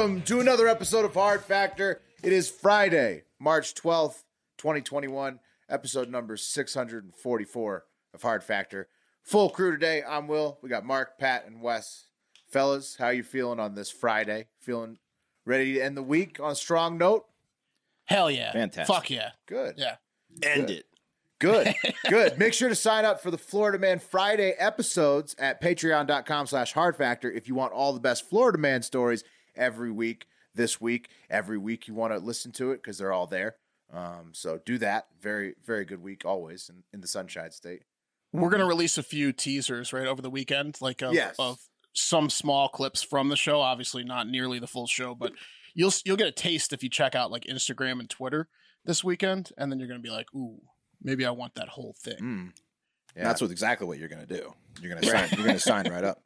Welcome to another episode of Hard Factor. It is Friday, March 12th, 2021, episode number 644 of Hard Factor. Full crew today. I'm Will. We got Mark, Pat, and Wes. Fellas, how you feeling on this Friday? Feeling ready to end the week on a strong note? Hell yeah. Fantastic. Fuck yeah. Good. Yeah. End Good. it. Good. Good. Make sure to sign up for the Florida Man Friday episodes at patreon.com slash hard factor if you want all the best Florida Man stories every week. This week, every week you want to listen to it because they're all there. Um, so do that. Very, very good week always in, in the Sunshine State. We're going to release a few teasers right over the weekend, like of, Yes. of some small clips from the show. Obviously, not nearly the full show, but you'll you'll get a taste if you check out like Instagram and Twitter this weekend, and then you're going to be like, ooh, maybe I want that whole thing. Mm. Yeah. That's what exactly what you're gonna do. You're gonna sign. You're gonna sign right up.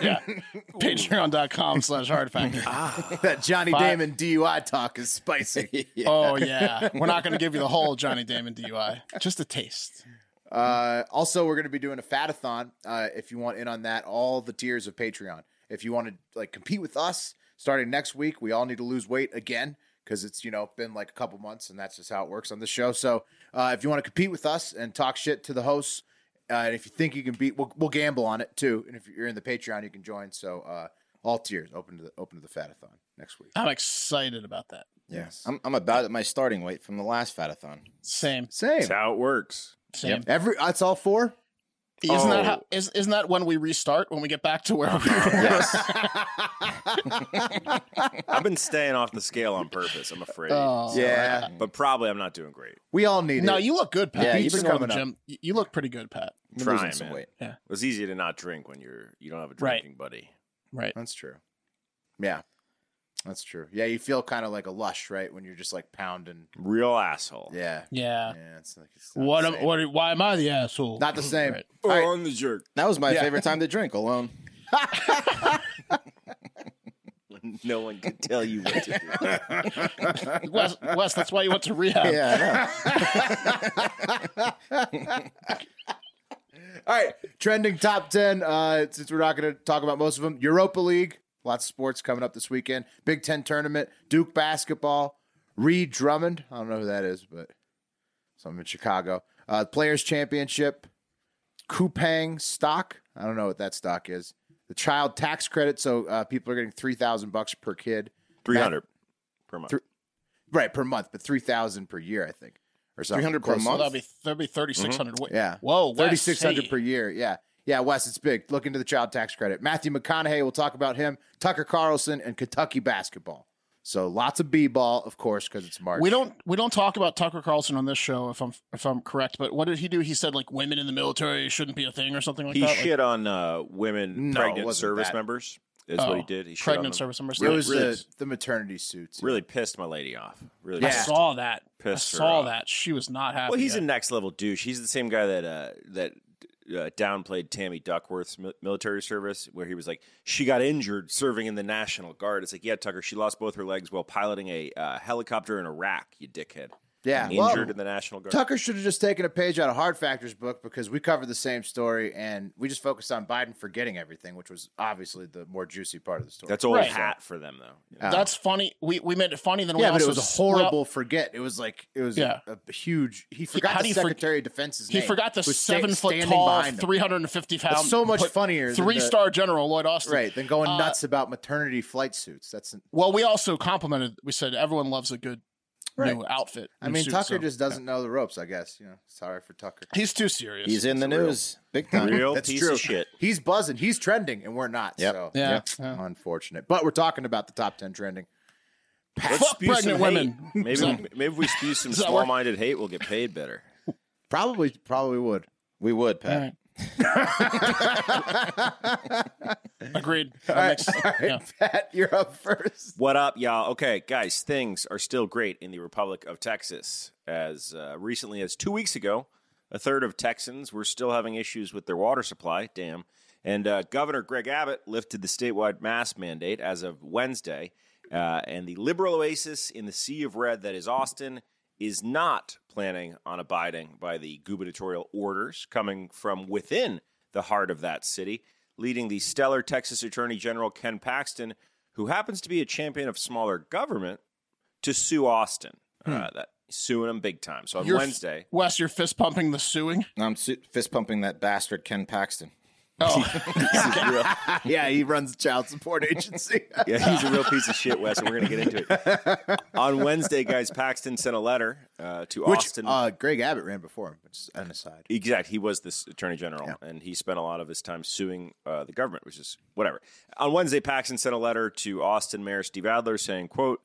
Yeah. Patreon.com slash hard factor. that Johnny Five- Damon DUI talk is spicy. Yeah. Oh, yeah. We're not going to give you the whole Johnny Damon DUI, just a taste. Uh, also, we're going to be doing a fatathon. Uh, if you want in on that, all the tiers of Patreon. If you want to like compete with us, starting next week, we all need to lose weight again because it's you know been like a couple months, and that's just how it works on this show. So, uh, if you want to compete with us and talk shit to the hosts, uh, and if you think you can beat, we'll, we'll gamble on it too. And if you're in the Patreon, you can join. So, uh, all tiers open to the open to the fatathon next week. I'm excited about that. Yes, I'm, I'm about at my starting weight from the last fatathon. Same. same. That's how it works. Same. Every that's all four. Isn't that Oh. how? Is, isn't that when we restart? When we get back to where we were? Yes. I've been staying off the scale on purpose. I'm afraid. Oh. Yeah, but probably I'm not doing great. we all need No, it. you look good, Pat. Yeah, you you've been go to the gym. You- You look pretty good, Pat. I'm Trying, losing some man. weight. It's easy to not drink when you're you don't have a Right. drinking buddy. Right. That's true. Yeah, that's true. Yeah, you feel kind of like a lush, right? When you're just like pounding. Real asshole. Yeah, Yeah. yeah. It's like it's not What the am, what? Why am I the asshole? Not the same. Right. All right. on the jerk. That was my Yeah. favorite time to drink alone. No one can tell you what to do. Wes, Wes, that's why you went to rehab. Yeah, All right, trending top ten. Uh, since we're not going to talk about most of them, Europa League. Lots of sports coming up this weekend. Big Ten tournament. Duke basketball. Reed Drummond. I don't know who that is, but something in Chicago. Uh, Players Championship. Coupang stock. I don't know what that stock is. The child tax credit. So uh, people are getting three thousand bucks per kid. Three hundred per month. Three- Right per month, but three thousand per year, I think, or something. 300 per close. So month? that'd be that'd be thirty six hundred. Yeah. Whoa. Thirty six hundred per year. Yeah. Yeah, Wes, it's big. Look into the child tax credit. Matthew McConaughey, we'll talk about him. Tucker Carlson and Kentucky basketball. So lots of b ball, of course, because it's March. We don't we don't talk about Tucker Carlson on this show if I'm if I'm correct. But what did he do? He said like women in the military shouldn't be a thing or something like He that. He shit on uh, women No, pregnant service that. members. Is oh, what he did. He pregnant service members. It was really- the, the maternity suits. Really pissed my lady off. Really. I Yeah. pissed. saw that. Pissed I her saw off. that. She was not happy. Well, he's a next level douche. He's the same guy that uh, that uh, downplayed Tammy Duckworth's mi- military service, where he was like, she got injured serving in the National Guard. It's like, yeah, Tucker, she lost both her legs while piloting a uh, helicopter in Iraq. You dickhead. Yeah. Injured Well, in the National Guard. Tucker should have just taken a page out of Hard Factor's book because we covered the same story and we just focused on Biden forgetting everything, which was obviously the more juicy part of the story. That's old Right. hat for them, though. You know? Uh, That's funny. We we made it funny. Then we yeah, but it was a horrible well, forget. It was like it was Yeah. a, a huge. He forgot how the do you for- Secretary of Defense's he name. forgot the was sta- seven foot standing tall, behind him. three hundred and fifty pound. That's so much put- funnier than Three the- star General Lloyd Austin. Right, Than going Uh, nuts about maternity flight suits. That's an- Well, we also complimented. We said everyone loves a good Right. new outfit. I mean, suit, Tucker so- just doesn't know the ropes. I guess you know. Sorry for Tucker. He's too serious. He's in the It's real. news big time. Real That's piece true. of shit. He's buzzing. He's trending, and we're not. Yep. So Yeah, Yep. yeah. unfortunate. But we're talking about the top ten trending. Let's Fuck spew some pregnant women. Maybe Is that- maybe we spew some small minded hate, we'll get paid better. Probably, probably would. We would, Pat. All right. Agreed. That makes- All right, yeah. Pat, you're up first. What up, y'all? Okay, guys, things are still great in the Republic of Texas. As uh, recently as two weeks ago, a third of Texans were still having issues with their water supply. Damn. And uh, Governor Greg Abbott lifted the statewide mask mandate as of Wednesday. Uh, and the liberal oasis in the Sea of Red that is Austin is not planning on abiding by the gubernatorial orders coming from within the heart of that city, leading the stellar Texas Attorney General Ken Paxton, who happens to be a champion of smaller government, to sue Austin. Uh, that suing him big time. So on You're f- Wednesday, Wes, you're fist pumping the suing. I'm su- fist pumping that bastard Ken Paxton. Oh, yeah, he runs the child support agency. yeah, he's a real piece of shit, Wes, and we're going to get into it. on Wednesday, guys, Paxton sent a letter uh, to Which Austin. uh, Greg Abbott ran before him, which is an aside. Exact. He was this attorney general, Yeah. and he spent a lot of his time suing uh, the government, which is whatever. On Wednesday, Paxton sent a letter to Austin Mayor Steve Adler saying, "quote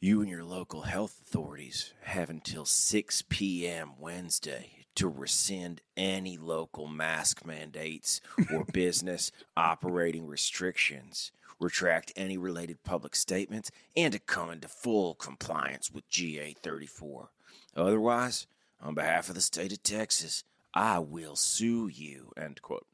You and your local health authorities have until 6 p.m. Wednesday to rescind any local mask mandates or business operating restrictions." Retract any related public statements and to come into full compliance with GA 34. Otherwise, on behalf of the state of Texas, I will sue you. End quote.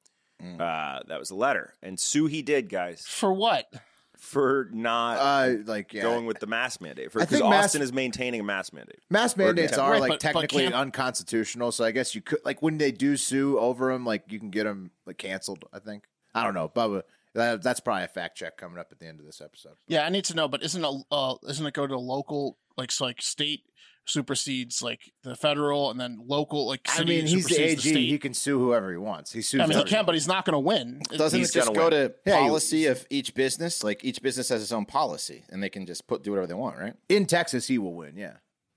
Uh, that was a letter, and sue he did, guys, for what? For not Uh, like yeah, going with the mask mandate. I Because think mask- Austin is maintaining a mask mandate. mass mandates are Right, like but- but technically can't- unconstitutional. So I guess you could like when they do sue over them, like you can get them like canceled. I think I don't know, Bubba. That, that's probably a fact check coming up at the end of this episode. Yeah, I need to know, but isn't a uh, isn't it go to local like so like state supersedes like the federal and then local like I mean, he's the AG. state? he can sue whoever he wants. He sues. I mean, he can, but he's not going to win. Doesn't He's it just go win. to Yeah, he- policy of each business? Like each business has its own policy, and they can just put do whatever they want, right? in Texas, he will win. Yeah.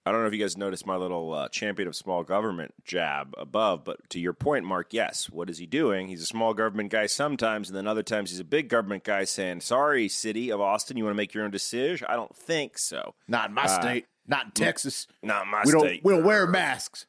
I don't know if you guys noticed my little uh, champion of small government jab above, but to your point, Mark, yes. What is he doing? He's a small government guy sometimes, and then other times he's a big government guy saying, Sorry, city of Austin, you want to make your own decision? I don't think so. Not in my state. Not in Texas. Not in my We don't. state. We don't wear masks.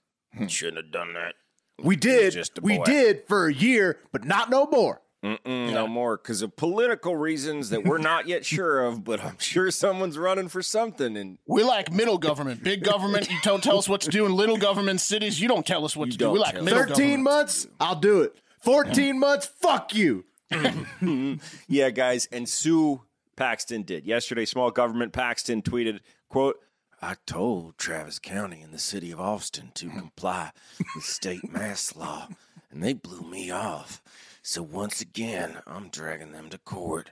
Shouldn't have done that. We did. We did for a year, but not no more. Mm-mm, No more because of political reasons that we're not yet sure of, but I'm sure someone's running for something. And We like middle government, big government. You don't tell us what to do in little government cities. You don't tell us what You to do. We like middle Thirteen government. months, I'll do it. Fourteen months, fuck you. yeah, guys, and Sue Paxton did yesterday. Small government Paxton tweeted, "quote I told Travis County and the city of Austin to comply with state mask law, and they blew me off. So once again, I'm dragging them to court.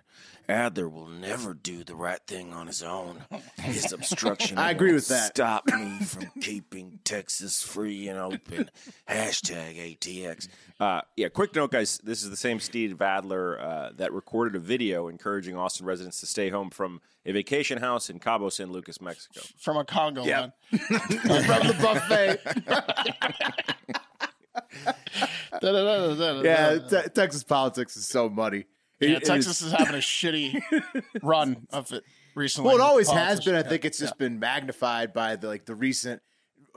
Adler will never do the right thing on his own. His obstruction. I agree with that. Stop me from keeping Texas free and open. Hashtag ATX. Uh, yeah, quick note, guys. This is the same Steve Adler uh, that recorded a video encouraging Austin residents to stay home from a vacation house in Cabo San Lucas, Mexico. from a Congo Yeah. man. From the buffet. Yeah, te- Texas politics is so muddy. It- Yeah, it Texas is- is having a shitty run of it recently. well, it always has been. I think it's just been magnified by the like the recent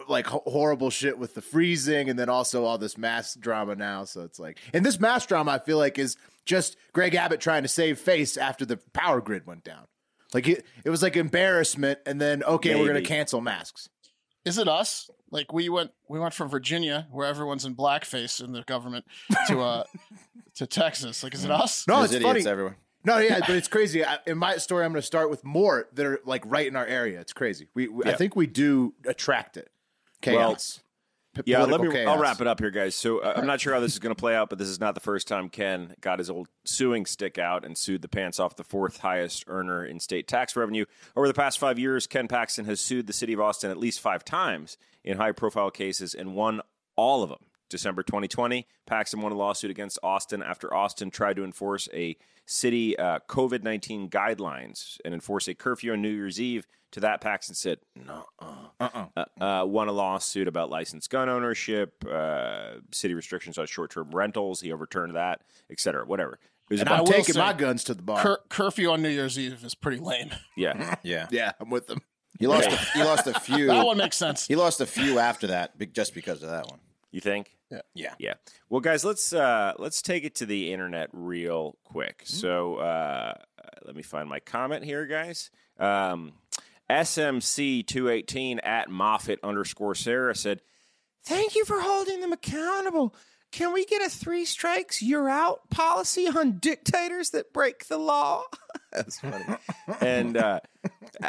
like horrible shit with the freezing, and then also all this mass drama now. So it's like, and this mass drama, I feel like is just Greg Abbott trying to save face after the power grid went down. Like it, it was like embarrassment, and then okay, we're gonna cancel masks. Is it us? Like we went, we went from Virginia, where everyone's in blackface in the government, to uh, to Texas. Like, is it us? No, There's it's idiots funny. everywhere. No, yeah, but it's crazy. I, in my story, I'm going to start with more that are like right in our area. It's crazy. We, we I think we do attract it. Chaos. P- Yeah, let me. I'll wrap it up here, guys. So uh, I'm not sure how this is going to play out, but this is not the first time Ken got his old suing stick out and sued the pants off the fourth highest earner in state tax revenue. Over the past five years, Ken Paxton has sued the city of Austin at least five times in high-profile cases and won all of them. December 2020, Paxton won a lawsuit against Austin after Austin tried to enforce a city uh, COVID 19 guidelines and enforce a curfew on New Year's Eve. To that, Paxton said, no, uh, uh, uh, won a lawsuit about licensed gun ownership, uh, city restrictions on short term rentals. He overturned that, et cetera, whatever. There's And about- I'm will taking say, my guns to the bar. Cur- curfew on New Year's Eve is pretty lame. yeah. Yeah. yeah, I'm with them. He lost. A, he lost a few. That one makes sense. He lost a few after that, be- just because of that one. You think? Yeah. Yeah. Well, guys, let's uh, let's take it to the internet real quick. So uh, let me find my comment here, guys. Um, SMC two eighteen at Moffat underscore Sarah said, "Thank you for holding them accountable. Can we get a three strikes you're out policy on dictators that break the law?" That's funny. and uh,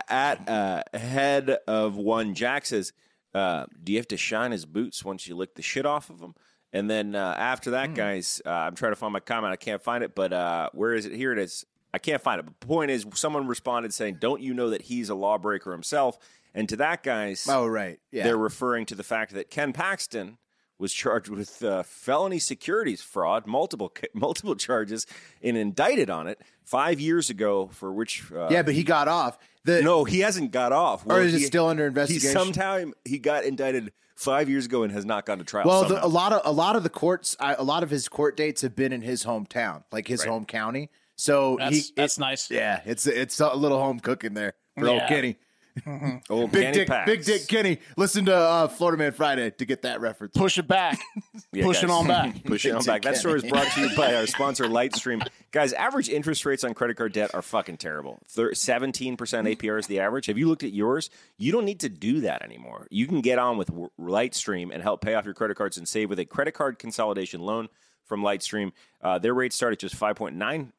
at uh, head of one, Jack says, uh, "Do you have to shine his boots once you lick the shit off of them?" And then uh, after that, guys, uh, I'm trying to find my comment. I can't find it, but uh, where is it? Here it is. I can't find it. But the point is, someone responded saying, "Don't you know that he's a lawbreaker himself?" And to that, guys, Oh right, yeah. they're referring to the fact that Ken Paxton was charged with uh, felony securities fraud, multiple multiple charges, and indicted on it five years ago. For which, uh, yeah, but he got off. The, no, he hasn't got off. Or is it he- still under He investigation? sometime he got indicted five years ago and has not gone to trial. Well, the, a lot of a lot of the courts, I, a lot of his court dates have been in his hometown, like his home county. So That's, he, that's nice. yeah, it's it's a little home cooking there for old Yeah. Kenny, old big Kenny dick, Pax. big dick Kenny. Listen to uh, Florida Man Friday to get that reference. Push it back. Yeah, Pushing guys. on back. Pushing on back. That story is brought to you by our sponsor, Lightstream. Guys, average interest rates on credit card debt are fucking terrible. 17% APR is the average. Have you looked at yours? You don't need to do that anymore. You can get on with Lightstream and help pay off your credit cards and save with a credit card consolidation loan from Lightstream. Uh, their rates start at just 5.95%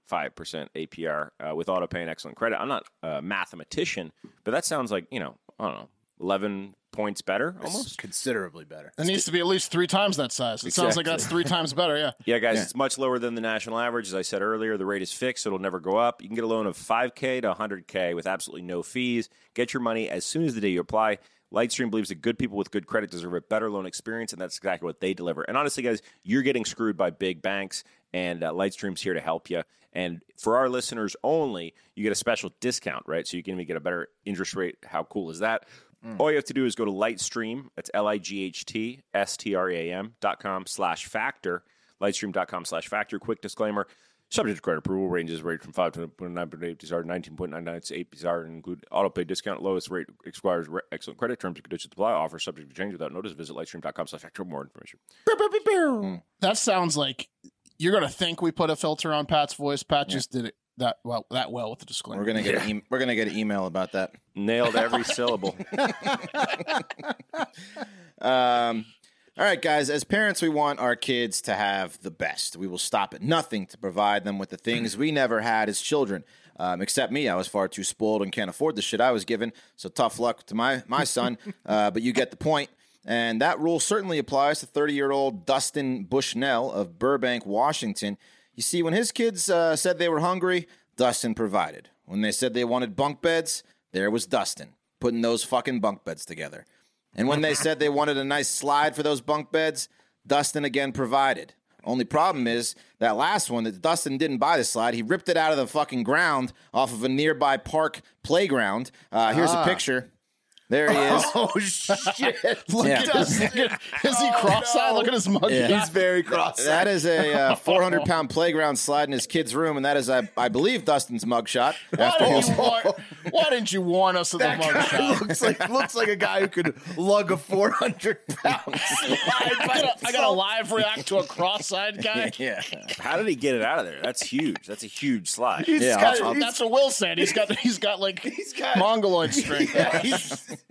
APR uh, with auto pay and excellent credit. I'm not a mathematician, but that sounds like, you know, I don't know, 11 points better almost. considerably better. It needs to be at least three times that size. It sounds like that's three times better. Yeah. Yeah, guys, it's much lower than the national average. As I said earlier, the rate is fixed, so it'll never go up. You can get a loan of 5K to 100K with absolutely no fees. Get your money as soon as the day you apply. Lightstream believes that good people with good credit deserve a better loan experience, and that's exactly what they deliver. And honestly, guys, you're getting screwed by big banks, and uh, Lightstream's here to help you. And for our listeners only, you get a special discount, right? So you can even get a better interest rate. How cool is that? All you have to do is go to Lightstream. That's L I G H T S T R A M dot com slash factor. Lightstream.com slash factor. Quick disclaimer. Subject to credit approval ranges rate from 5 to 9.8 BZR, 19.99 to 8 BZR, and include auto pay discount. Lowest rate expires re- excellent credit terms and conditions apply. Offer subject to change without notice. Visit lightstream.com slash factor for more information. That sounds like you're gonna think we put a filter on Pat's voice. Pat just did it that well that well with the disclaimer. We're gonna get an e- we're gonna get an email about that. Nailed every syllable. Um, all right, guys. As parents, we want our kids to have the best. We will stop at nothing to provide them with the things we never had as children. Um, except me, I was far too spoiled and can't afford the shit I was given. So tough luck to my my son. Uh, but you get the point. And that rule certainly applies to 30 year old Dustin Bushnell of Burbank, Washington. You see, when his kids uh, said they were hungry, Dustin provided. When they said they wanted bunk beds, there was Dustin putting those fucking bunk beds together. And when they said they wanted a nice slide for those bunk beds, Dustin again provided. Only problem is that last one that Dustin didn't buy the slide. He ripped it out of the fucking ground off of a nearby park playground. Uh, here's a picture. There he is. Oh shit! Look Yeah. at this. Look at- Is he cross-eyed? Look at his mug. Yeah. He's very cross. That is a uh, 400 pound playground slide in his kid's room, and that is, I, I believe, Dustin's mugshot. Why didn't, you warn, why didn't you warn us of That mug guy shot? looks like looks like a guy who could lug a four hundred pound I gotta, I gotta live react to a cross-eyed guy. Yeah. How did he get it out of there? That's huge. That's a huge slide. He's Yeah, got, Oh, that's what Will said. He's got he's got like He's got- mongoloid strength. yeah,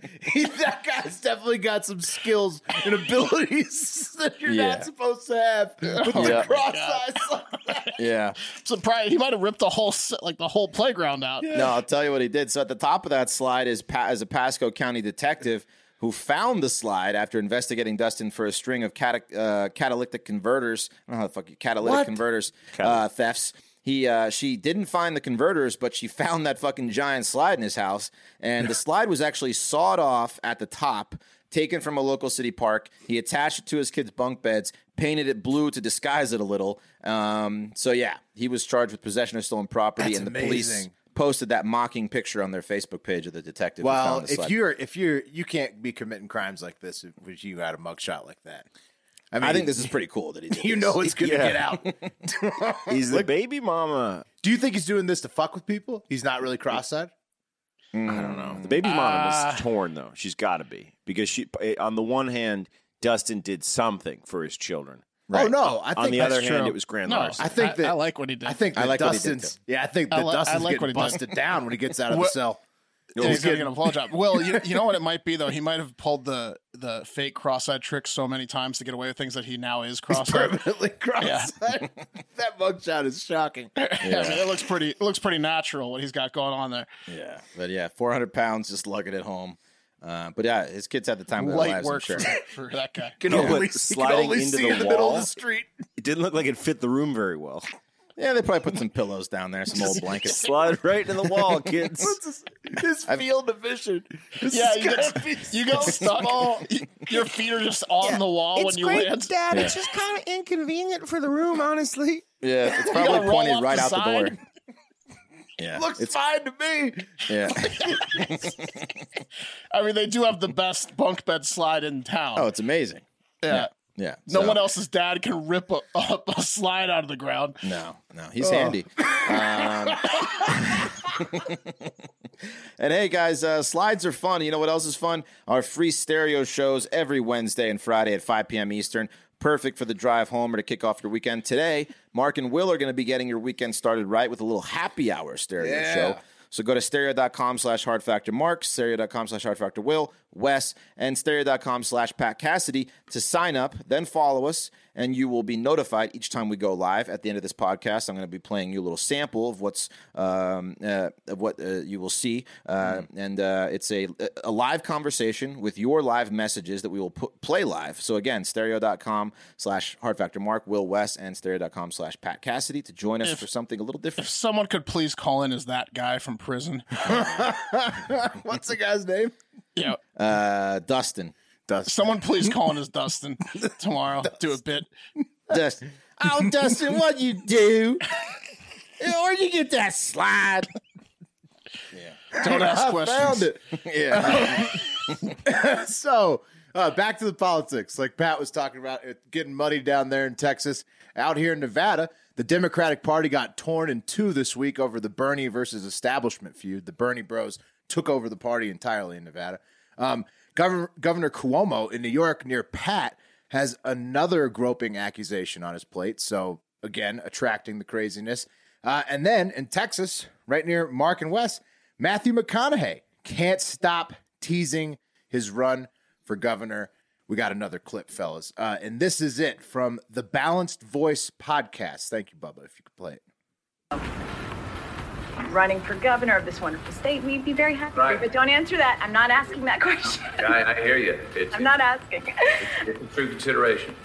he's, he, that guy's definitely got some skills and abilities that you're Yeah. not supposed to have with Yeah. the cross eyes. Yeah. Surprised he might have ripped the whole like the whole playground out. No, I'll tell you what he did. So at the top of that slide is pa- as a Pasco County detective who found the slide after investigating Dustin for a string of cata- uh, catalytic converters. I don't know how the fuck you catalytic What? converters uh, thefts. He uh, she didn't find the converters, but she found that fucking giant slide in his house, and the slide was actually sawed off at the top. Taken from a local city park, he attached it to his kids' bunk beds, painted it blue to disguise it a little. Um, so yeah, he was charged with possession of stolen property, That's and the police posted that mocking picture on their Facebook page of the detective. Well, if slide. you're if you're you can't be committing crimes like this if you got a mugshot like that. I mean, I think this is pretty cool that he did you this. know it's going to Yeah. get out. He's the baby mama. Do you think he's doing this to fuck with people? He's not really cross-eyed. I don't know. The baby mama Uh, is torn though. She's got to be because she. eh, On the one hand, Dustin did something for his children. Oh no, I think On the that's other true. hand, it was grand No, larceny. I think I, that I like what he did. I think I that like what he did, Dustin's. Yeah, I think that I li- I Dustin's like what getting did. busted down when he gets out of the What- cell. Yeah, he's gonna get a blowjob. Well, you, you know what it might be though. He might have pulled the the fake cross-eyed trick so many times to get away with things that he now is cross-eyed. Permanently cross-eyed. that mugshot is shocking. I mean, it looks pretty. It looks pretty natural what he's got going on there. Yeah, but yeah, 400 pounds just lugging it at home. Uh, but yeah, his kids had the time of their Light lives. work I'm sure. for, for that guy. Can Yeah, only, but he can sliding only into see the in the middle of the street. It didn't look like it fit the room very well. Yeah, they probably put some pillows down there, some old blankets. Slide right in the wall, kids. His field of vision. This Yeah, is you gonna get be you get so stuck. small. You- Your feet are just on the wall when you land. Dad. It's just kind of inconvenient for the room, honestly. Yeah, it's probably pointed right the out the door. side. Yeah, Looks it's fine to me. yeah. I mean, they do have the best bunk bed slide in town. Oh, it's amazing. yeah. Yeah. No so- one else's dad can rip a, a, a slide out of the ground. No, no, he's handy. Um, and hey, guys, uh, slides are fun. You know what else is fun? Our free stereo shows every Wednesday and Friday at 5 p.m. Eastern. Perfect for the drive home or to kick off your weekend. Today, Mark and Will are going to be getting your weekend started right with a little happy hour stereo Yeah. show. So go to stereo.com slash hard factor Mark, stereo.com slash hard factor Will, Wes, and stereo.com slash Pat Cassidy to sign up, then follow us, and you will be notified each time we go live. At the end of this podcast, I'm going to be playing you a little sample of what's um, uh, of what uh, you will see, uh, and uh, it's a a live conversation with your live messages that we will put, play live. So again, stereo.com slash hard factor Mark, Will Wes, and stereo.com slash Pat Cassidy to join us for something a little different. If someone could please call in as that guy from prison. What's the guy's name? Yeah. Uh, Dustin. Someone please call in as Dustin tomorrow. Do a bit. Dustin. Oh, Dustin, what you do? or you get that slide. Yeah. Don't ask I questions. found it. Yeah. so uh, back to the politics like pat was talking about it getting muddy down there in texas out here in nevada the democratic party got torn in two this week over the bernie versus establishment feud the bernie bros took over the party entirely in nevada um, governor, governor cuomo in new york near pat has another groping accusation on his plate so again attracting the craziness uh, and then in texas right near mark and wes matthew mcconaughey can't stop teasing his run for governor. We got another clip, fellas. Uh, and this is it from the Balanced Voice podcast. Thank you, Bubba, if you could play it. Running for governor of this wonderful state, we'd be very happy. Right. But don't answer that. I'm not asking that question. I, I hear you. It's, I'm not asking. it's a true consideration.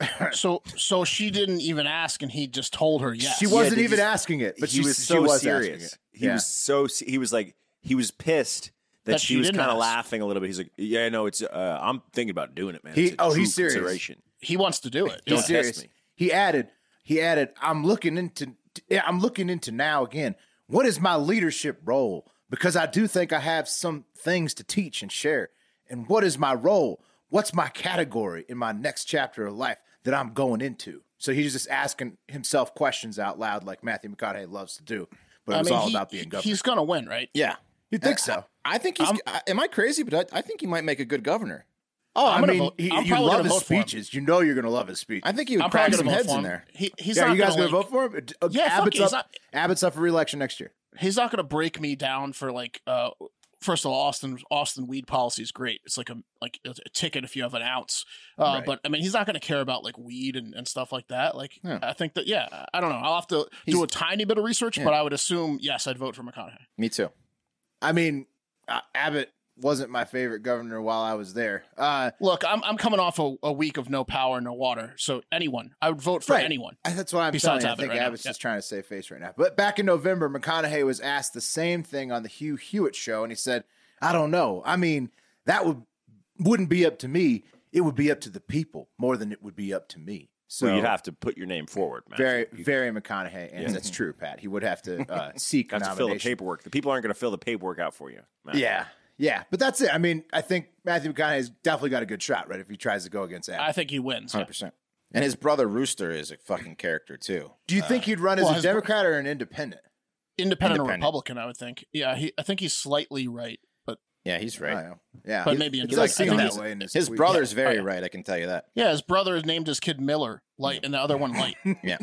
So so she didn't even ask and he just told her yes. She wasn't did even you- asking it, but he she was she so was serious. it. He Yeah. was so he was like he was pissed that, That she, she was kind of laughing a little bit. He's like, "Yeah, no, it's uh, I'm thinking about doing it, man. He- oh, he's serious. he wants to do it. He's Don't serious. test me. He added, he added, I'm looking into yeah, I'm looking into now again. What is my leadership role? Because I do think I have some things to teach and share. And what is my role? What's my category in my next chapter of life that I'm going into? So he's just asking himself questions out loud, like Matthew McConaughey loves to do. But it I mean, all he- about being governor. He's gonna win, right? Yeah. You think so? I think he's. I, am I crazy? But I, I think he might make a good governor. Oh, I'm I mean, vote- he, I'm you love his vote for him. speeches. You know you're going to love his speech. I think he would I'm crack some heads in there. He, he's yeah, not you guys gonna, to vote for him? Uh, Yeah, fuck Abbott's it, up. not- Abbott's up for reelection next year. He's not gonna break me down for like uh first of all, Austin Austin weed policy is great. It's like a like a, a ticket if you have an ounce. Uh, Right. But I mean, he's not going to care about like weed and, and stuff like that. Like, Yeah. I think that yeah, I don't know. I'll have to He's- do a tiny bit of research, Yeah. but I would assume yes, I'd vote for McConaughey. Me too. I mean, uh, Abbott wasn't my favorite governor while I was there. Uh, Look, I'm I'm coming off a, a week of no power, no water. So anyone, I would vote for Right. anyone. that's why I'm Besides telling you. I think right now, Abbott's yeah. just trying to save face right now. But back in November, McConaughey was asked the same thing on the Hugh Hewitt show, and he said, "I don't know. I mean, that would wouldn't be up to me. It would be up to the people more than it would be up to me." So So you'd have to put your name forward, man. very, very McConaughey, and that's true, Pat. He would have to uh, seek You have to fill the paperwork. The people aren't going to fill the paperwork out for you. Matt. Yeah, Yeah, but that's it. I mean, I think Matthew McConaughey's definitely got a good shot, right? If he tries to go against Abbott. I think he wins. yeah. Hundred percent. And his brother Rooster is a fucking character too. Do you think he'd run as well, a his- Democrat or an independent? Independent, or Independent. Republican, I would think. Yeah, he, I think he's slightly right, but Yeah, he's right. don't. Yeah, But he- maybe he in- does I seem think that he's- way. In his, His tweets. brother's very yeah. right. I can tell you that. yeah, his brother is named his kid Miller Light, and the other one Light. Yeah,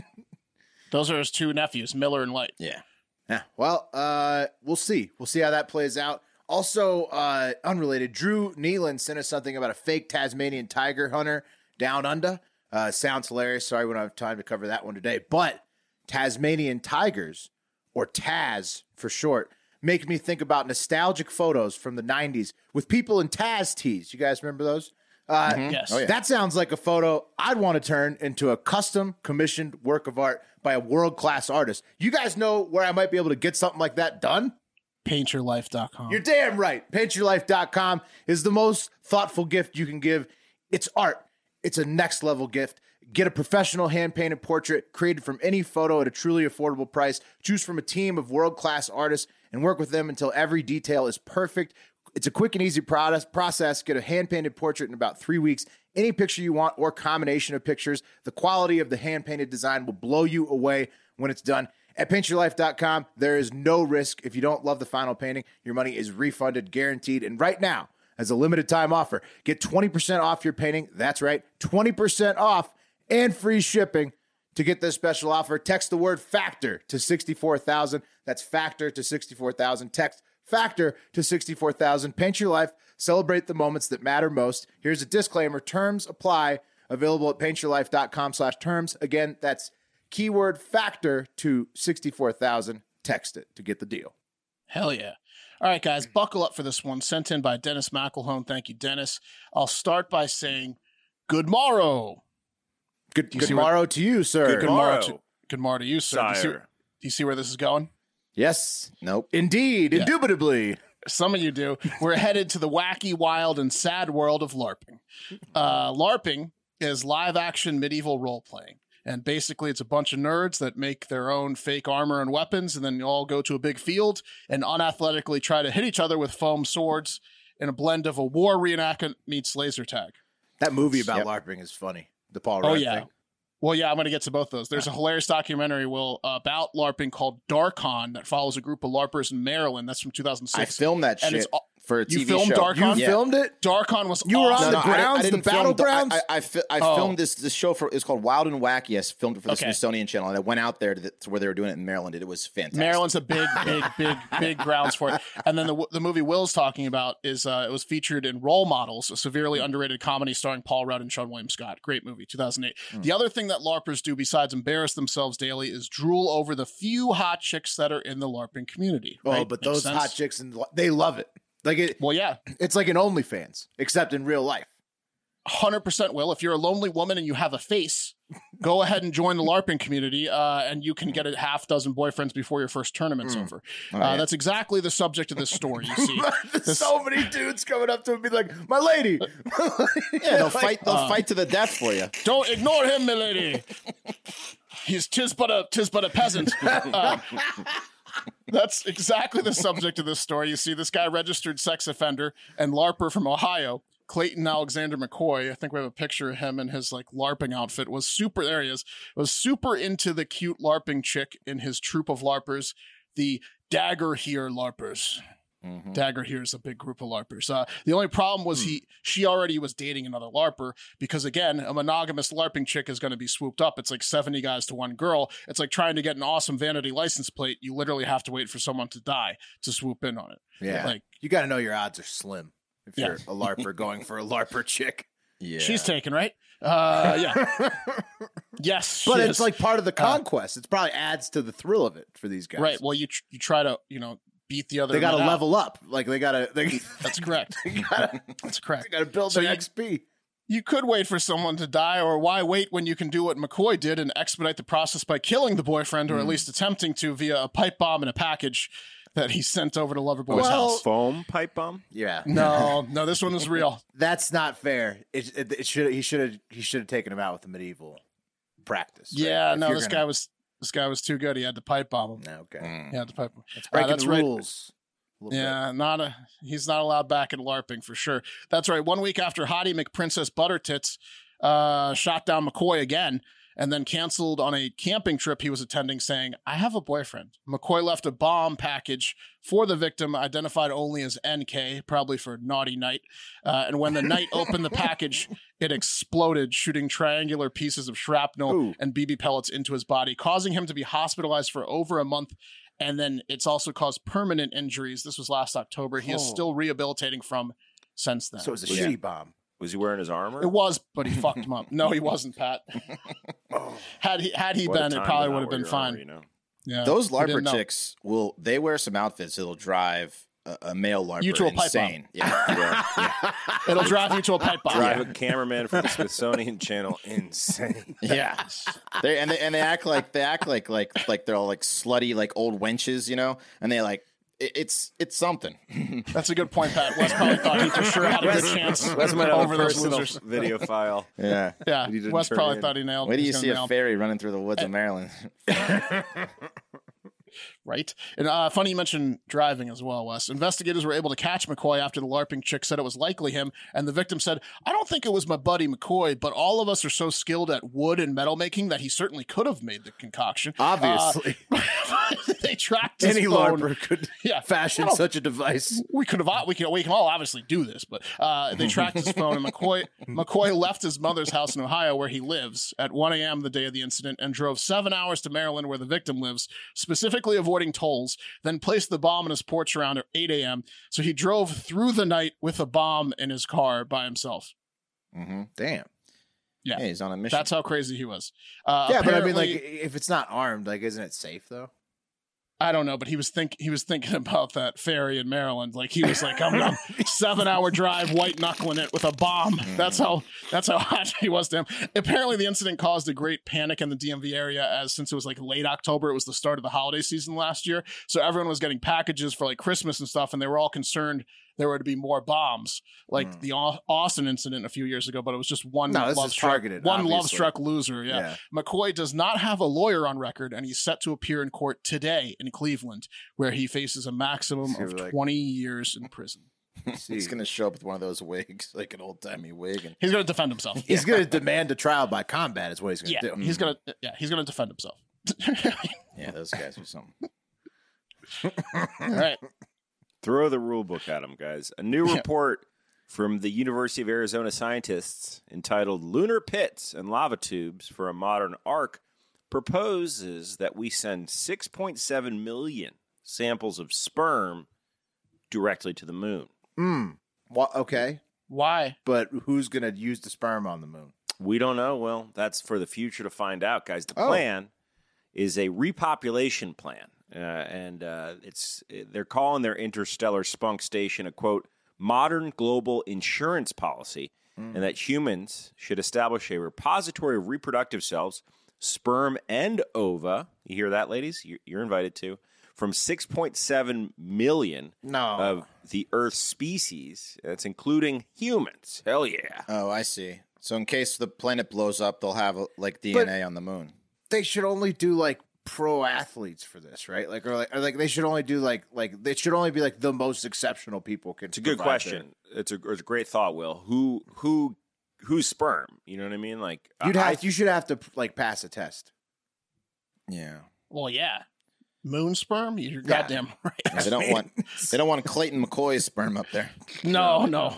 Those are his two nephews, Miller and Light. yeah. Yeah. Well, uh, we'll see. We'll see how that plays out. Also, uh, unrelated, Drew Nealon sent us something about a fake Tasmanian tiger hunter down under. Uh, sounds hilarious. Sorry, we don't have time to cover that one today. But Tasmanian tigers, or Taz for short, make me think about nostalgic photos from the 90s with people in Taz tees. You guys remember those? Uh, Yes. Oh, yeah. That sounds like a photo I'd want to turn into a custom commissioned work of art by a world class artist. You guys know where I might be able to get something like that done? Paintyourlife.com. You're damn right. PaintYourLife.com is the most thoughtful gift you can give. It's art, it's a next level gift. Get a professional hand painted portrait created from any photo at a truly affordable price. Choose from a team of world class artists and work with them until every detail is perfect. It's a quick and easy process. Get a hand painted portrait in about three weeks. Any picture you want or combination of pictures. The quality of the hand painted design will blow you away when it's done. At paintyourlife.com, there is no risk. If you don't love the final painting, your money is refunded, guaranteed. And right now, as a limited time offer, get 20% off your painting. That's right, 20% off and free shipping. To get this special offer, text the word factor to 64,000. That's factor to 64,000. Text factor to 64,000. Paint your life. Celebrate the moments that matter most. Here's a disclaimer. Terms apply. Available at paintyourlife.com slash terms. Again, that's keyword factor to 64,000. Text it to get the deal. Hell yeah. All right, guys, buckle up for this one. Sent in by Dennis McElhone. Thank you, Dennis. I'll start by saying good morrow. Good, good see where- morrow to you, sir. Good morrow. Morrow. To, good morrow to you, sir. Do you, see, do you see where this is going? Yes, Nope. indeed, indubitably. Some of you do. We're headed to the wacky, wild, and sad world of LARPing. Uh, LARPing is live action medieval role playing. And basically, it's a bunch of nerds that make their own fake armor and weapons, and then you all go to a big field and unathletically try to hit each other with foam swords in a blend of a war reenactment meets laser tag. That movie about Yep. LARPing is funny. The Paul Oh yeah. thing. Well, yeah, I'm going to get to both those. There's a hilarious documentary, Will, about LARPing called Darkon that follows a group of LARPers in Maryland. That's from 2006. I filmed that And shit it's all- for a You filmed show. Darkon? You Yeah. filmed it? Darkon was You were on awesome. the I didn't- grounds, the film- battlegrounds? I, I, I, fi- I Oh. filmed this this show for it's called Wild and Wacky. I filmed it for the Okay. Smithsonian Channel, and I went out there to, the, to where they were doing it in Maryland. and It was fantastic. Maryland's a big, big, big, big grounds for it. And then the the movie Will's talking about is uh, it was featured in Role Models, a severely underrated comedy starring Paul Rudd and Seann William Scott. Great movie, 2008. The other thing that LARPers do besides embarrass themselves daily is drool over the few hot chicks that are in the LARPing community. Oh, but Makes those sense? hot chicks and they love it. Like it, Well, yeah, it's like an OnlyFans, except in real life. hundred percent. Will if you're a lonely woman and you have a face, go ahead and join the LARPing community, uh, and you can get a half dozen boyfriends before your first tournament's over. uh, yeah. That's exactly the subject of this story. You see, There's so many dudes coming up to him and be like, "My lady." Yeah, they'll fight. They'll uh, fight to the death for you. Don't ignore him, my lady. He's tis but a tis but a peasant. Uh, that's exactly the subject of this story. You see, this guy registered sex offender and LARPer from Ohio, Clayton Alexander McCoy. I think we have a picture of him in his like LARPing outfit. Was super there he is. Was super into the cute LARPing chick in his troop of LARPers, the Dagorhir LARPers. Dagorhir is a big group of LARPers. Uh, the only problem was he she already was dating another LARPer because again, a monogamous LARPing chick is going to be swooped up. It's like 70 guys to one girl. It's like trying to get an awesome vanity license plate. You literally have to wait for someone to die to swoop in on it. Yeah, Like you got to know your odds are slim if Yeah. you're a LARPer going for a LARPer chick. Yeah, she's taken, right? Uh, yeah. yes. But it's is. like part of the conquest. it probably adds to the thrill of it for these guys. right. Well, you tr- you try to you know beat the other. they got to level up. Like they got to they, That's correct. they got to That's correct. got to build So their you- XP. You could wait for someone to die, or why wait when you can do what McCoy did and expedite the process by killing the boyfriend, or at hmm. least attempting to via a pipe bomb in a package that he sent over to Loverboy's Well- house. Foam pipe bomb. Yeah. No, no, this one was real. That's not fair. It, it, it should he should have he should have taken him out with the medieval practice. right? Yeah, If no, this gonna- guy was this guy was too good. He had to pipe bomb him. Okay. Mm. He had to pipe him. It's Uh, breaking that's the right. rules. A bit. Yeah, not a he's not allowed back in LARPing for sure. That's right. One week after Hottie McPrincess Buttertits uh, shot down McCoy again and then canceled on a camping trip he was attending, saying, I have a boyfriend. McCoy left a bomb package for the victim, identified only as NK, probably for naughty knight. Uh, and when the knight opened the package, it exploded, shooting triangular pieces of shrapnel Ooh. and BB pellets into his body, causing him to be hospitalized for over a month and then it's also caused permanent injuries. This was last October. He is Oh. still rehabilitating from since then. So it was a Yeah. shitty bomb. Was he wearing his armor? it was, but he fucked him up. No, he wasn't, Pat. Had he had he What been, it probably would have been fine. armor, you know? Yeah, Those he didn't LARPer chicks will they wear some outfits that'll drive a, a male LARPer You to a pipe insane. Yeah. Yeah. It'll drive you to a pipe bomb. Drive a cameraman from the Smithsonian Channel insane. Yeah, they and they and they act like they act like like like they're all like slutty like old wenches, you know, and they like it, it's it's something. That's a good point, Pat. Wes probably thought he for sure had a good chance That's my over own those personal losers. video file. Yeah. Yeah, You didn't Wes probably in. thought he nailed. Wait till he you see a nail. fairy running through the woods of Maryland. right? And uh, funny you mentioned driving as well, Wes. Investigators were able to catch McCoy after the LARPing chick said it was likely him, and the victim said, "I don't think it was my buddy McCoy, but all of us are so skilled at wood and metal making that he certainly could have made the concoction." Obviously, Uh, they tracked his any phone. LARPer could Yeah, fashion such a device. we could have we can we can all obviously do this, but uh, they tracked his phone and McCoy McCoy left his mother's house in Ohio where he lives at 1 a.m. the day of the incident and drove seven hours to Maryland where the victim lives, specifically avoiding tolls. Then placed the bomb in his porch around 8 a.m. So he drove through the night with a bomb in his car by himself. mm-hmm. Damn. Yeah. yeah, he's on a mission. That's how crazy he was. Uh, yeah, but I mean, like, if it's not armed, like, isn't it safe though? I don't know, but he was think he was thinking about that fairy in Maryland. Like he was like, I'm on seven hour drive, white knuckling it with a bomb. Mm. That's how that's how hot he was to him. Apparently, the incident caused a great panic in the DMV area, as since it was like late October, it was the start of the holiday season last year. So everyone was getting packages for like Christmas and stuff, and they were all concerned there were to be more bombs, like hmm. the Austin incident a few years ago. But it was just one No, love struck, targeted, one love struck loser. yeah. Yeah. McCoy does not have a lawyer on record, and he's set to appear in court today in Cleveland, where he faces a maximum So, of like- 20 years in prison. He's gonna show up with one of those wigs, like an old timey wig, and He's going to defend himself. He's going to demand a trial by combat. Is what he's going yeah, to do. he's going to hmm. yeah, he's going to defend himself. yeah, those guys are something. All right. Throw the rule book at them, guys. A new report from the University of Arizona scientists entitled Lunar Pits and Lava Tubes for a Modern Ark proposes that we send 6.7 million samples of sperm directly to the moon. Mm. Well, okay, Why? but who's going to use the sperm on the moon? We don't know. Well, that's for the future to find out, guys. The Oh. plan is a repopulation plan, uh, and uh, it's they're calling their interstellar spunk station a quote modern global insurance policy, and that humans should establish a repository of reproductive cells, sperm and ova. You hear that, ladies? You're, you're invited to. From 6.7 million No. of the Earth species, that's including humans. Hell yeah! Oh, I see. So in case the planet blows up, they'll have like DNA on the moon. they should only do like pro athletes for this, right? Like, or like, or like they should only do like like they should only be like the most exceptional people can. It's a good question. It's a, it's a great thought, Will. Who who who's sperm? You know what I mean? Like You'd I- have you should have to like pass a test. Yeah. Well, yeah. Moon sperm? You're Yeah. goddamn right. Yeah, they don't want they don't want Clayton McCoy's sperm up there. No, no.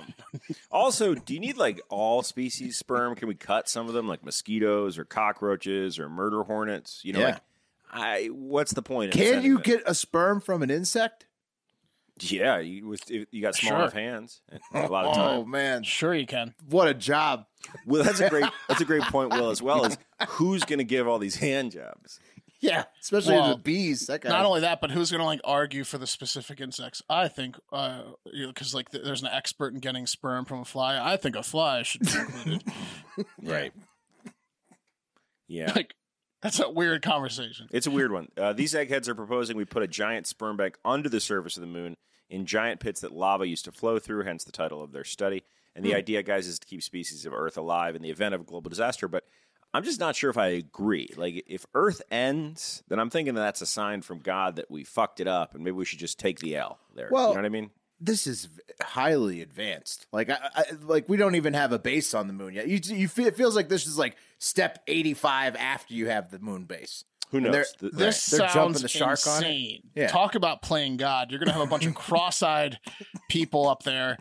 also, do you need like all species sperm? Can we cut some of them, like mosquitoes or cockroaches or murder hornets? You know, Yeah. like I. What's the point? Can sending you get a sperm from an insect? Yeah, you with you got small Sure. enough hands. A lot of time. Oh man, Sure you can. what a job! Well, that's a great that's a great point, Will, as well. Is who's going to give all these hand jobs? Yeah, especially Well, the bees. That guy. Not only that, but who's going to like argue for the specific insects? I think, uh, you know, because like th- there's an expert in getting sperm from a fly. I think a fly should be included. Right. Yeah. like that's a weird conversation. It's a weird one. Uh, these eggheads are proposing we put a giant sperm bank under the surface of the moon in giant pits that lava used to flow through, hence the title of their study. And the idea, guys, is to keep species of Earth alive in the event of a global disaster. But I'm just not sure if I agree. Like, if Earth ends, then I'm thinking that that's a sign from God that we fucked it up, and maybe we should just take the L. there. Well- you know what I mean? This is highly advanced. Like, I, I like we don't even have a base on the moon yet. You, you feel, it feels like this is like step eighty five after you have the moon base. Who knows? they're- The- This They're jumping sounds the shark on it? insane. Yeah. Talk about playing God. You're gonna have a bunch of cross-eyed people up there,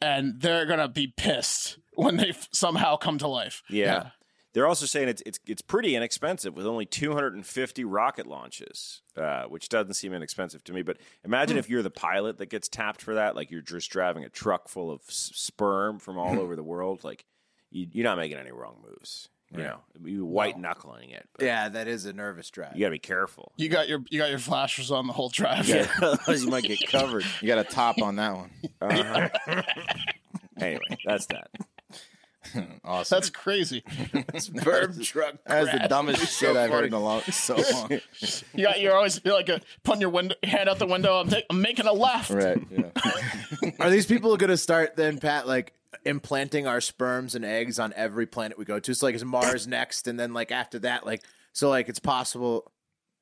and they're gonna be pissed when they f- somehow come to life. Yeah. They're also saying it's it's it's pretty inexpensive with only 250 rocket launches, uh, which doesn't seem inexpensive to me. But imagine Hmm. if you're the pilot that gets tapped for that, like you're just driving a truck full of s- sperm from all over the world. Like you, you're not making any wrong moves. You know, you white knuckling it. Yeah, that is a nervous drive. You got to be careful. You got your you got your flashers on the whole drive. Yeah, otherwise you might get covered. You got a top on that one. Uh-huh. anyway, that's that. Awesome. That's crazy. Sperm truck. That's the dumbest It's shit so I've heard in a long so long. You got you're always you're like a, putting your window hand out the window. I'm, ta- I'm making a left. Right. Yeah. Are these people going to start then, Pat? Like implanting our sperms and eggs on every planet we go to? So like, is Mars next, and then like after that, like so like it's possible.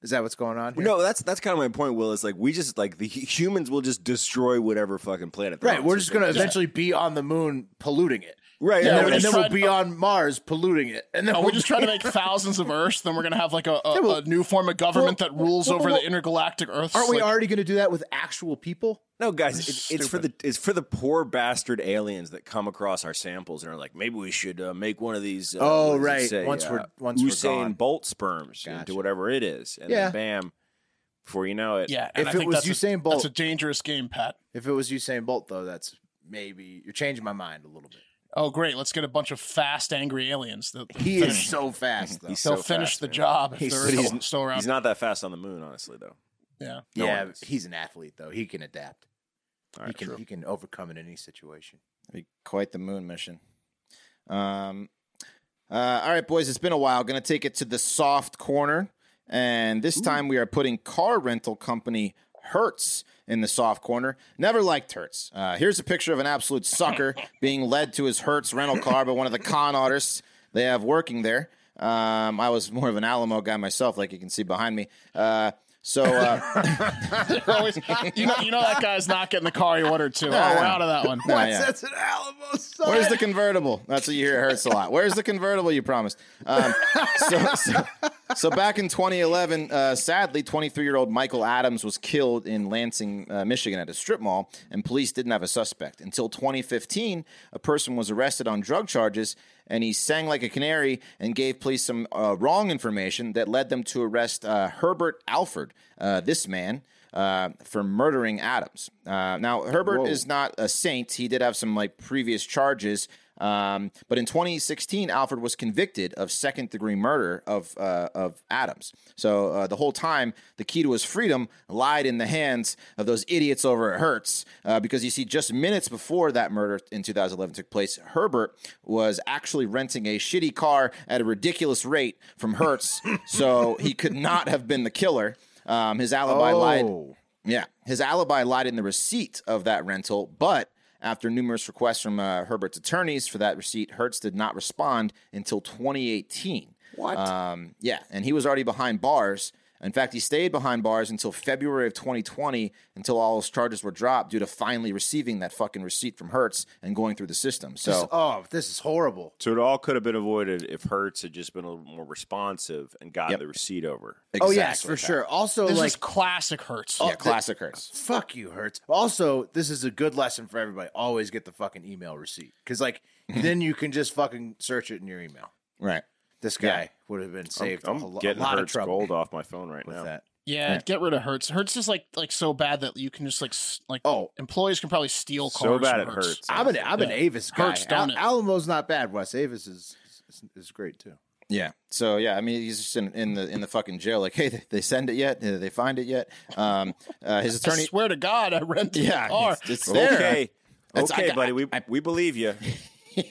Is that what's going on? Here? No, that's that's kind of my point. Will is like we just like the humans will just destroy whatever fucking planet. Right, we're just going to they- eventually be on the moon polluting it. Right. Yeah, and then, we're and just then we'll be on Mars polluting it. And then Are we'll we just trying to make thousands of Earths? Then we're gonna have like a, a, well- a new form of government well, that rules well, over well, the intergalactic Earth. Aren't we Like, already going to do that with actual people? No, guys, it's, it's for the it's for the poor bastard aliens that come across our samples and are like, maybe we should uh, make one of these. Uh, Oh, what does it right. say? Once uh, we're- once we're Usain gone. Bolt sperms Gotcha. into whatever it is, and Yeah. then bam, before you know it, Yeah, and If I it was that's a- Usain Bolt- that's a dangerous game, Pat. If it was Usain Bolt, though, that's maybe you're changing my mind a little bit. Oh, great! Let's get a bunch of fast, angry aliens. That He is so fast, though. He's they'll so finish fast, the man. job if He's- they're still, he's- still around. He's not that fast on the moon, honestly, though. yeah. No yeah, he's an athlete, though. He can adapt. All he can true. he can overcome in any situation. Be quite the moon mission. Um, uh, all right, boys, it's been a while. Going to take it to the soft corner, and this time we are putting car rental company Hertz in the soft corner. Never liked Hertz. Uh, here's a picture of an absolute sucker being led to his Hertz rental car by one of the con artists they have working there. Um, I was more of an Alamo guy myself, like you can see behind me. Uh, so. Uh, Always, you know, you know that guy's not getting the car he ordered to. Oh, we're out of that one. Nah, yeah. That's an Alamo sign. Where's the convertible? That's what you hear. It hurts a lot. Where's the convertible you promised? Um, so, so, so back in 2011, uh, sadly, 23 year old Michael Adams was killed in Lansing, uh, Michigan, at a strip mall, and police didn't have a suspect until 2015. A person was arrested on drug charges, and he sang like a canary and gave police some uh, wrong information that led them to arrest uh, Herbert Alford. Uh, this man. Uh, for murdering Adams. Uh, now, Herbert is not a saint. He did have some like previous charges, um, but in 2016, Alford was convicted of second degree murder of uh, of Adams. So uh, the whole time, the key to his freedom lied in the hands of those idiots over at Hertz, uh, because you see, just minutes before that murder in 2011 took place, Herbert was actually renting a shitty car at a ridiculous rate from Hertz, so he could not have been the killer. Um, his alibi lied. Oh. Yeah, his alibi lied in the receipt of that rental, but after numerous requests from uh, Herbert's attorneys for that receipt, Hertz did not respond until 2018. What? Um, yeah, and he was already behind bars. In fact, he stayed behind bars until February of 2020, until all his charges were dropped due to finally receiving that fucking receipt from Hertz and going through the system. So, oh, this is horrible. So it all could have been avoided if Hertz had just been a little more responsive and got Yep. the receipt over. Oh yes, exactly for that. sure. Also, This like is classic Hertz. yeah, oh, classic Hertz. fuck you, Hertz. Also, this is a good lesson for everybody. Always get the fucking email receipt because, like, then you can just fucking search it in your email. Right. This guy would have been saved I'm a, lo- a getting lot of Hertz trouble gold off my phone right with now. that. Yeah, get rid of Hertz. Hertz is like like so bad that you can just like like Oh. employees can probably steal cars. So bad from it Hertz. hurts. I'm an I'm an Avis guy. Hurts, don't it? Alamo's not bad. Wes Avis is, is is great too. Yeah. So yeah, I mean, he's just in, in the in the fucking jail. Like, hey, they, they send it yet? Did they find it yet? Um, uh, his attorney. I swear to God, I rented Yeah, a car. it's, it's there. Okay, It's- okay, I- buddy, we I- we believe you.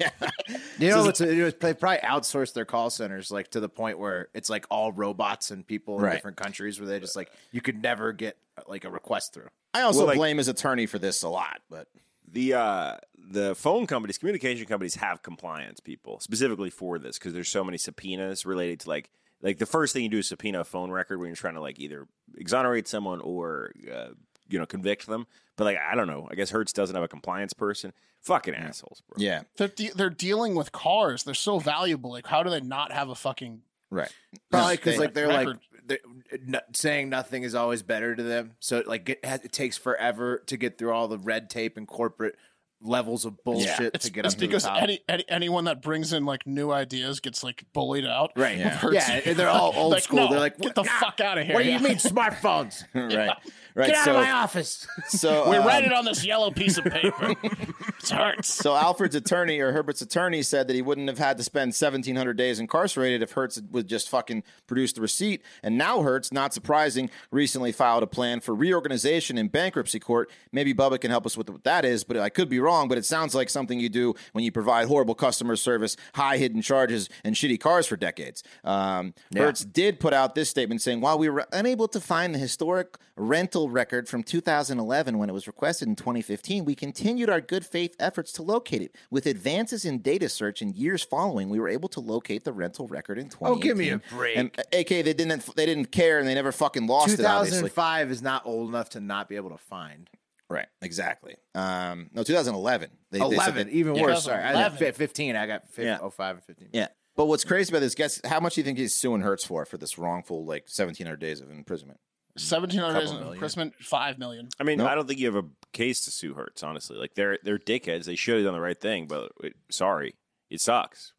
You know, it's you know, they probably outsource their call centers like to the point where it's like all robots and people in Right. different countries where they just like you could never get like a request through. I also Well, like- blame his attorney for this a lot, but the uh the phone companies communication companies have compliance people specifically for this because there's so many subpoenas related to like like the first thing you do is subpoena a phone record when you're trying to like either exonerate someone or uh, you know convict them But like, I don't know. I guess Hertz doesn't have a compliance person. Fucking assholes, bro. Yeah, They're, de- they're dealing with cars. They're so valuable. Like, how do they not have a fucking right. Probably because like they're record. like they're, n- saying nothing is always better to them. So like it, has, it takes forever to get through all the red tape and corporate levels of bullshit It's, to get it's up to because the any, any anyone that brings in like new ideas gets like bullied out. Right. Yeah. Yeah. they're all old Like, school. no, they're like, get the "Nah, fuck out of here. What do you mean smartphones? right. Right. Get out so, of my office. so We um, write it on this yellow piece of paper. it hurts. So Alford's attorney or Herbert's attorney said that he wouldn't have had to spend 1,700 days incarcerated if Hertz would just fucking produce the receipt. And now Hertz, not surprising, recently filed a plan for reorganization in bankruptcy court. Maybe Bubba can help us with what that is, but I could be wrong. But it sounds like something you do when you provide horrible customer service, high hidden charges, and shitty cars for decades. Um, Hertz did put out this statement saying, while we were unable to find the historic rental record from 2011 when it was requested in 2015, we continued our good faith efforts to locate it. With advances in data search in years following, we were able to locate the rental record in 2018. Oh, give me a break. And, uh, AK, they didn't they didn't care and they never fucking lost it. 2005 is not old enough to not be able to find. right? Exactly. Um, no, 2011. They, they 11, that- even Yeah, worse. Sorry, I 11. fi- 15. I got 15, Yeah. 05 and 15. Yeah. But what's crazy about this? Guess how much do you think he's suing Hertz for for this wrongful like 1,700 days of imprisonment? Seventeen hundred days Couple in million. imprisonment, five million. I mean, Nope. I don't think you have a case to sue Hertz. Honestly, like they're they're dickheads. They should have done the right thing, but it, sorry, it sucks.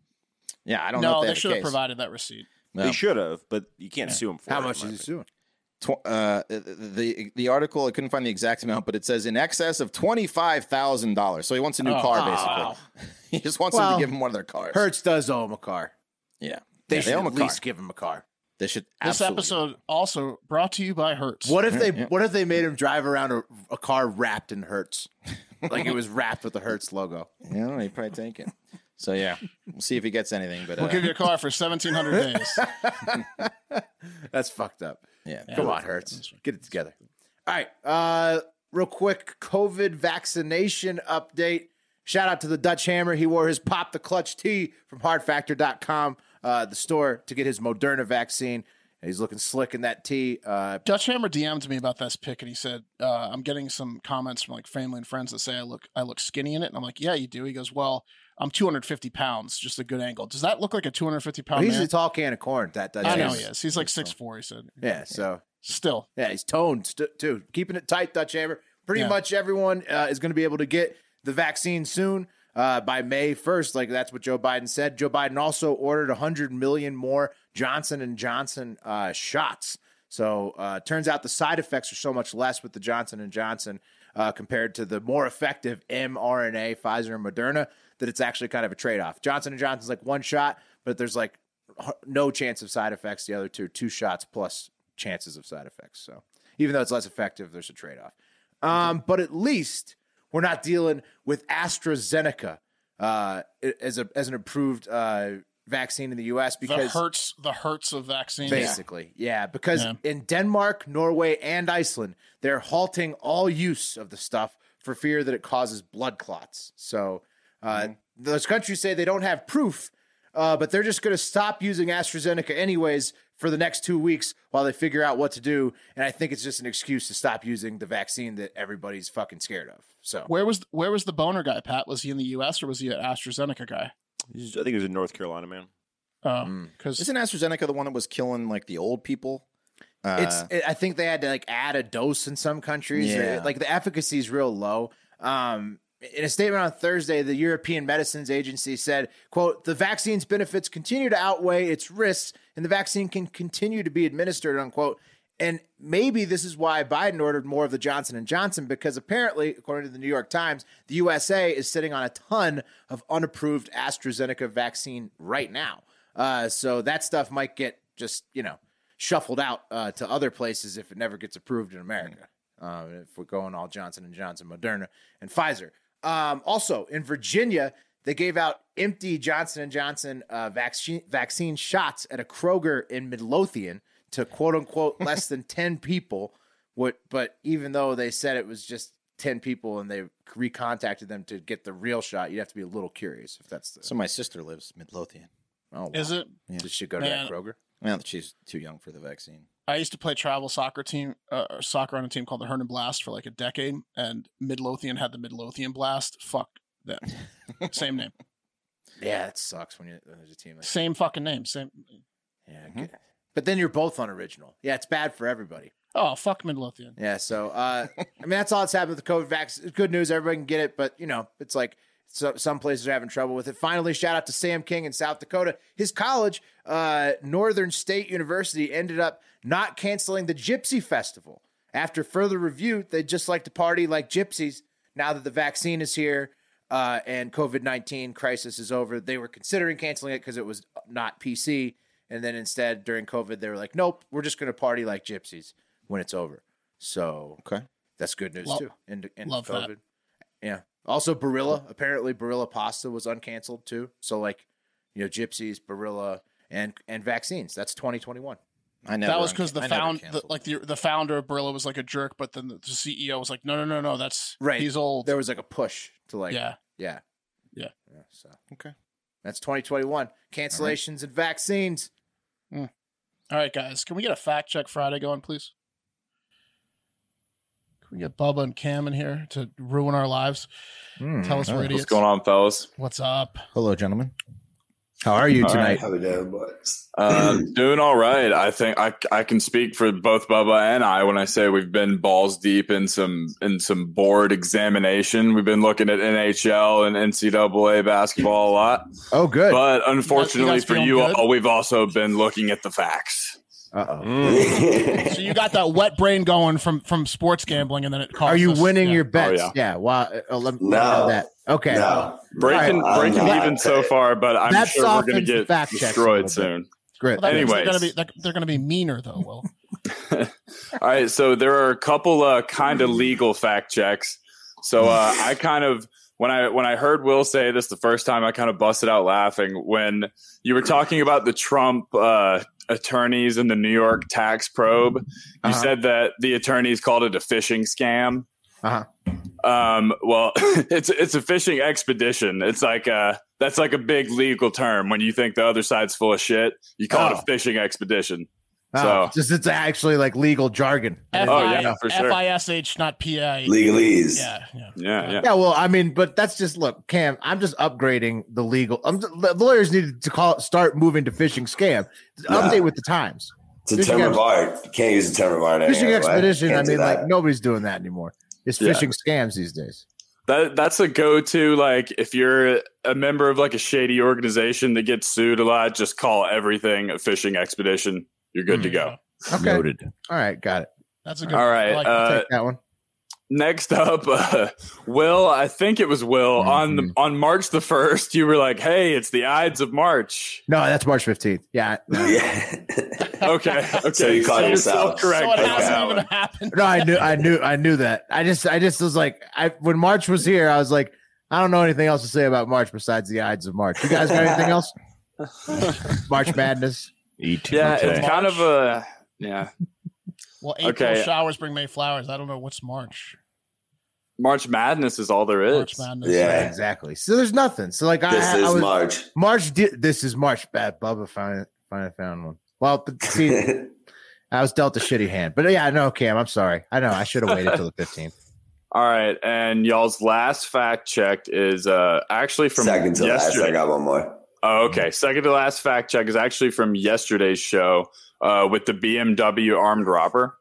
Yeah, I don't know. No, if they have a should have case. provided that receipt. No. They should have, but you can't sue them for How it, much in is my he suing? Tw- uh, the the article I couldn't find the exact amount, but it says in excess of twenty five thousand dollars. So he wants a new Oh, car, wow. basically. he just wants them Well, to give him one of their cars. Hertz does owe him a car. yeah, They Yeah, should owe him at a car. least give him a car. They should. This episode also brought to you by Hertz. What if they yeah. What if they made him drive around a, a car wrapped in Hertz, like it was wrapped with the Hertz logo? Yeah, know, he'd probably take it. So yeah, we'll see if he gets anything. But uh, We'll give you a car for seventeen hundred days. That's fucked up. yeah, Come on, Hertz, get it together. All right, uh, real quick, COVID vaccination update. Shout out to the Dutch Hammer. He wore his Pop the Clutch tee from HardFactor.com, uh, the store, to get his Moderna vaccine. And he's looking slick in that tee. Uh, Dutch Hammer DM'd me about this pick, and he said, uh, "I'm getting some comments from like family and friends that say I look I look skinny in it." And I'm like, "Yeah, you do." He goes, "Well, I'm 250 pounds, just a good angle. Does that look like a 250 pound he's man?" a tall can of corn. That does. I know he is. He's like six four. He said, Yeah, so "Still, Yeah, he's toned st- too, keeping it tight. Dutch Hammer. Pretty Yeah. much everyone uh, is going to be able to get the vaccine soon uh, by May first. Like that's what Joe Biden said. Joe Biden also ordered 100 million more Johnson and Johnson uh, shots. So uh, turns out the side effects are so much less with the Johnson and Johnson uh, compared to the more effective mRNA, Pfizer and Moderna. That it's actually kind of a trade off. Johnson and Johnson's like one shot, but there's like no chance of side effects. The other two, are two shots plus chances of side effects. So even though it's less effective, there's a trade off. Um, but at least we're not dealing with AstraZeneca uh, as a as an approved uh, vaccine in the U.S. the because hurts the Hertz of vaccines." basically, yeah, because Yeah. in Denmark, Norway, and Iceland, they're halting all use of the stuff for fear that it causes blood clots. So uh, those countries say they don't have proof, uh, but they're just going to stop using AstraZeneca anyways for the next two weeks while they figure out what to do. And I think it's just an excuse to stop using the vaccine that everybody's fucking scared of. So Where was where was the boner guy, Pat? Was he in the U.S. or was he an AstraZeneca guy? I think he was in North Carolina, man. Because Isn't AstraZeneca the one that was killing like the old people? Uh, it's it, i think they had to like add a dose in some countries Yeah. like the efficacy is real low um in a statement on thursday the european medicines agency said quote the vaccine's benefits continue to outweigh its risks and the vaccine can continue to be administered unquote and maybe this is why biden ordered more of the johnson & johnson because apparently according to the new york times the usa is sitting on a ton of unapproved astrazeneca vaccine right now uh, so that stuff might get just you know shuffled out uh, to other places if it never gets approved in America. Um, if we're going all Johnson and Johnson, Moderna, and Pfizer. Um, also in Virginia, they gave out empty Johnson and Johnson uh, vaccine vaccine shots at a Kroger in Midlothian to quote unquote less than ten people. What? But even though they said it was just ten people and they recontacted them to get the real shot, you'd have to be a little curious if that's the. so my sister lives Midlothian. Oh, is wow. it? Does she go to Man. that Kroger? Well, she's too young for the vaccine. I used to play travel soccer team, uh, or soccer on a team called the Herndon Blast for like a decade, and Midlothian had the Midlothian Blast. Fuck that. Same name, Yeah, it sucks when you when there's a team like same fucking name, same. yeah. It. But then you're both unoriginal. Yeah, it's bad for everybody. Oh fuck Midlothian. Yeah, so uh, I mean that's all that's happened with the COVID vaccine. Good news, everybody can get it, but you know it's like so, some places are having trouble with it. Finally, shout out to Sam King in South Dakota. His college, uh, Northern State University, ended up not canceling the Gypsy Festival. After further review, they just like to party like gypsies. Now that the vaccine is here uh, and COVID nineteen crisis is over, they were considering canceling it because it was not PC. And then instead, during COVID, they were like, "Nope, we're just going to party like gypsies when it's over." So Okay. that's good news Lo- too. And, into love that. Yeah. Also, Barilla. Apparently, Barilla pasta was uncanceled too. So, like, you know, gypsies, Barilla, and and vaccines. That's 2021. I never. that was because the found, the, like the the founder of Barilla was like a jerk, but then the, the CEO was like, no, no, no, no, that's Right. He's old. There was like a push to like, yeah. yeah, Yeah. so okay. that's 2021. Cancellations and vaccines. Hmm. All right, guys, can we get a fact check Friday going, please? Can we get Bubba and Cam in here to ruin our lives? Hmm, Tell us we're idiots. What's going on, fellas? What's up? Hello, gentlemen. How are you All tonight? right. How we doing. Um, doing all right. I think I, I can speak for both Bubba and I when I say we've been balls deep in some in some board examination. We've been looking at NHL and NCAA basketball a lot, Oh, good. but unfortunately guys for you good? all, we've also been looking at the facts. Uh oh. Mm. So you got that wet brain going from from sports gambling, and then it costs Are you us- winning yeah. your bets? yeah. yeah. Well, uh, let me No. know that. Okay. no. Breaking All right, breaking I'm even so far, but I'm That's sure we're going to get fact checks a destroyed soon. Great. Well, that they're gonna be they're, they're gonna be meaner though. Will All right, so there are a couple uh, kind of legal fact checks. So uh, I kind of when I when I heard Will say this the first time, I kind of busted out laughing when you were talking about the Trump uh, attorneys in the New York tax probe. You Uh-huh. said that the attorneys called it a phishing scam. Uh-huh. Um, well, it's it's a fishing expedition. It's like a that's like a big legal term. When you think the other side's full of shit, you call it Oh. a fishing expedition. Oh, So- just it's actually like legal jargon. F Oh, yeah, for sure. F I S H, not P I. Legalese. Yeah, yeah. Yeah, yeah. Yeah, well, I mean, but that's just look, Cam. I'm just upgrading the legal. Um, I'm, the lawyers needed to call start moving to fishing scam. Nah. Update with the times. It's a Fishing term of art. You can't use a term of art. Fishing expedition. I mean, like nobody's doing that anymore. It's Yeah. fishing scams these days. That that's a go to like if you're a member of like a shady organization that gets sued a lot, just call everything a fishing expedition. You're good to go. Okay. All right, got it. That's a good. All right. I like uh, Take that one. next up, uh, Will. I think it was Will on the, on March the first. You were like, "Hey, it's the Ides of March." No, that's March 15th. Yeah. no. yeah. Okay, okay. So you call you're yourself. self-correct so it on hasn't even happened. No, I knew, I knew, I knew that. I just, I just was like, I when March was here, I was like, I don't know anything else to say about March besides the Ides of March. You guys got anything else? March Madness. Yeah, it's kind of a yeah. Well, April Okay. showers bring May flowers. I don't know what's March. March Madness is all there is. March Madness. Yeah. Exactly. So there's nothing. So like, I, This I is was, March. March. Did, this is March. Bad Bubba finally, finally found one. Well, but see, I was dealt a shitty hand. But yeah, no, Cam, I'm sorry. I know I should have waited till the 15th. All right, and y'all's last fact checked is uh actually from Second to last. yesterday. I got one more. Oh, okay. Second to last fact check is actually from yesterday's show uh, with the BMW armed robber.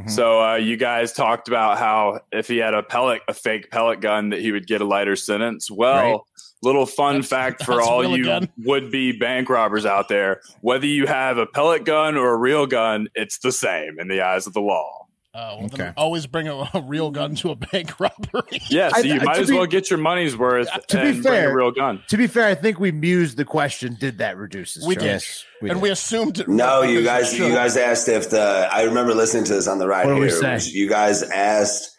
Mhm. So uh, you guys talked about how if he had a pellet, a fake pellet gun, that he would get a lighter sentence. Well, Right. little fun That's- fact for all you would-be bank robbers out there: whether you have a pellet gun or a real gun, it's the same in the eyes of the law. Oh, well, then Okay. always bring a, a real gun to a bank robbery. Yeah, so you I- might as be- well get your money's worth To be and bring fair- a real gun. To be fair, I think we mused the question. Did that reduce his We charge? did. Yes, we and did. we assumed it. No, you guys. You guys asked if the. I remember listening to this on the ride What did we here. You guys asked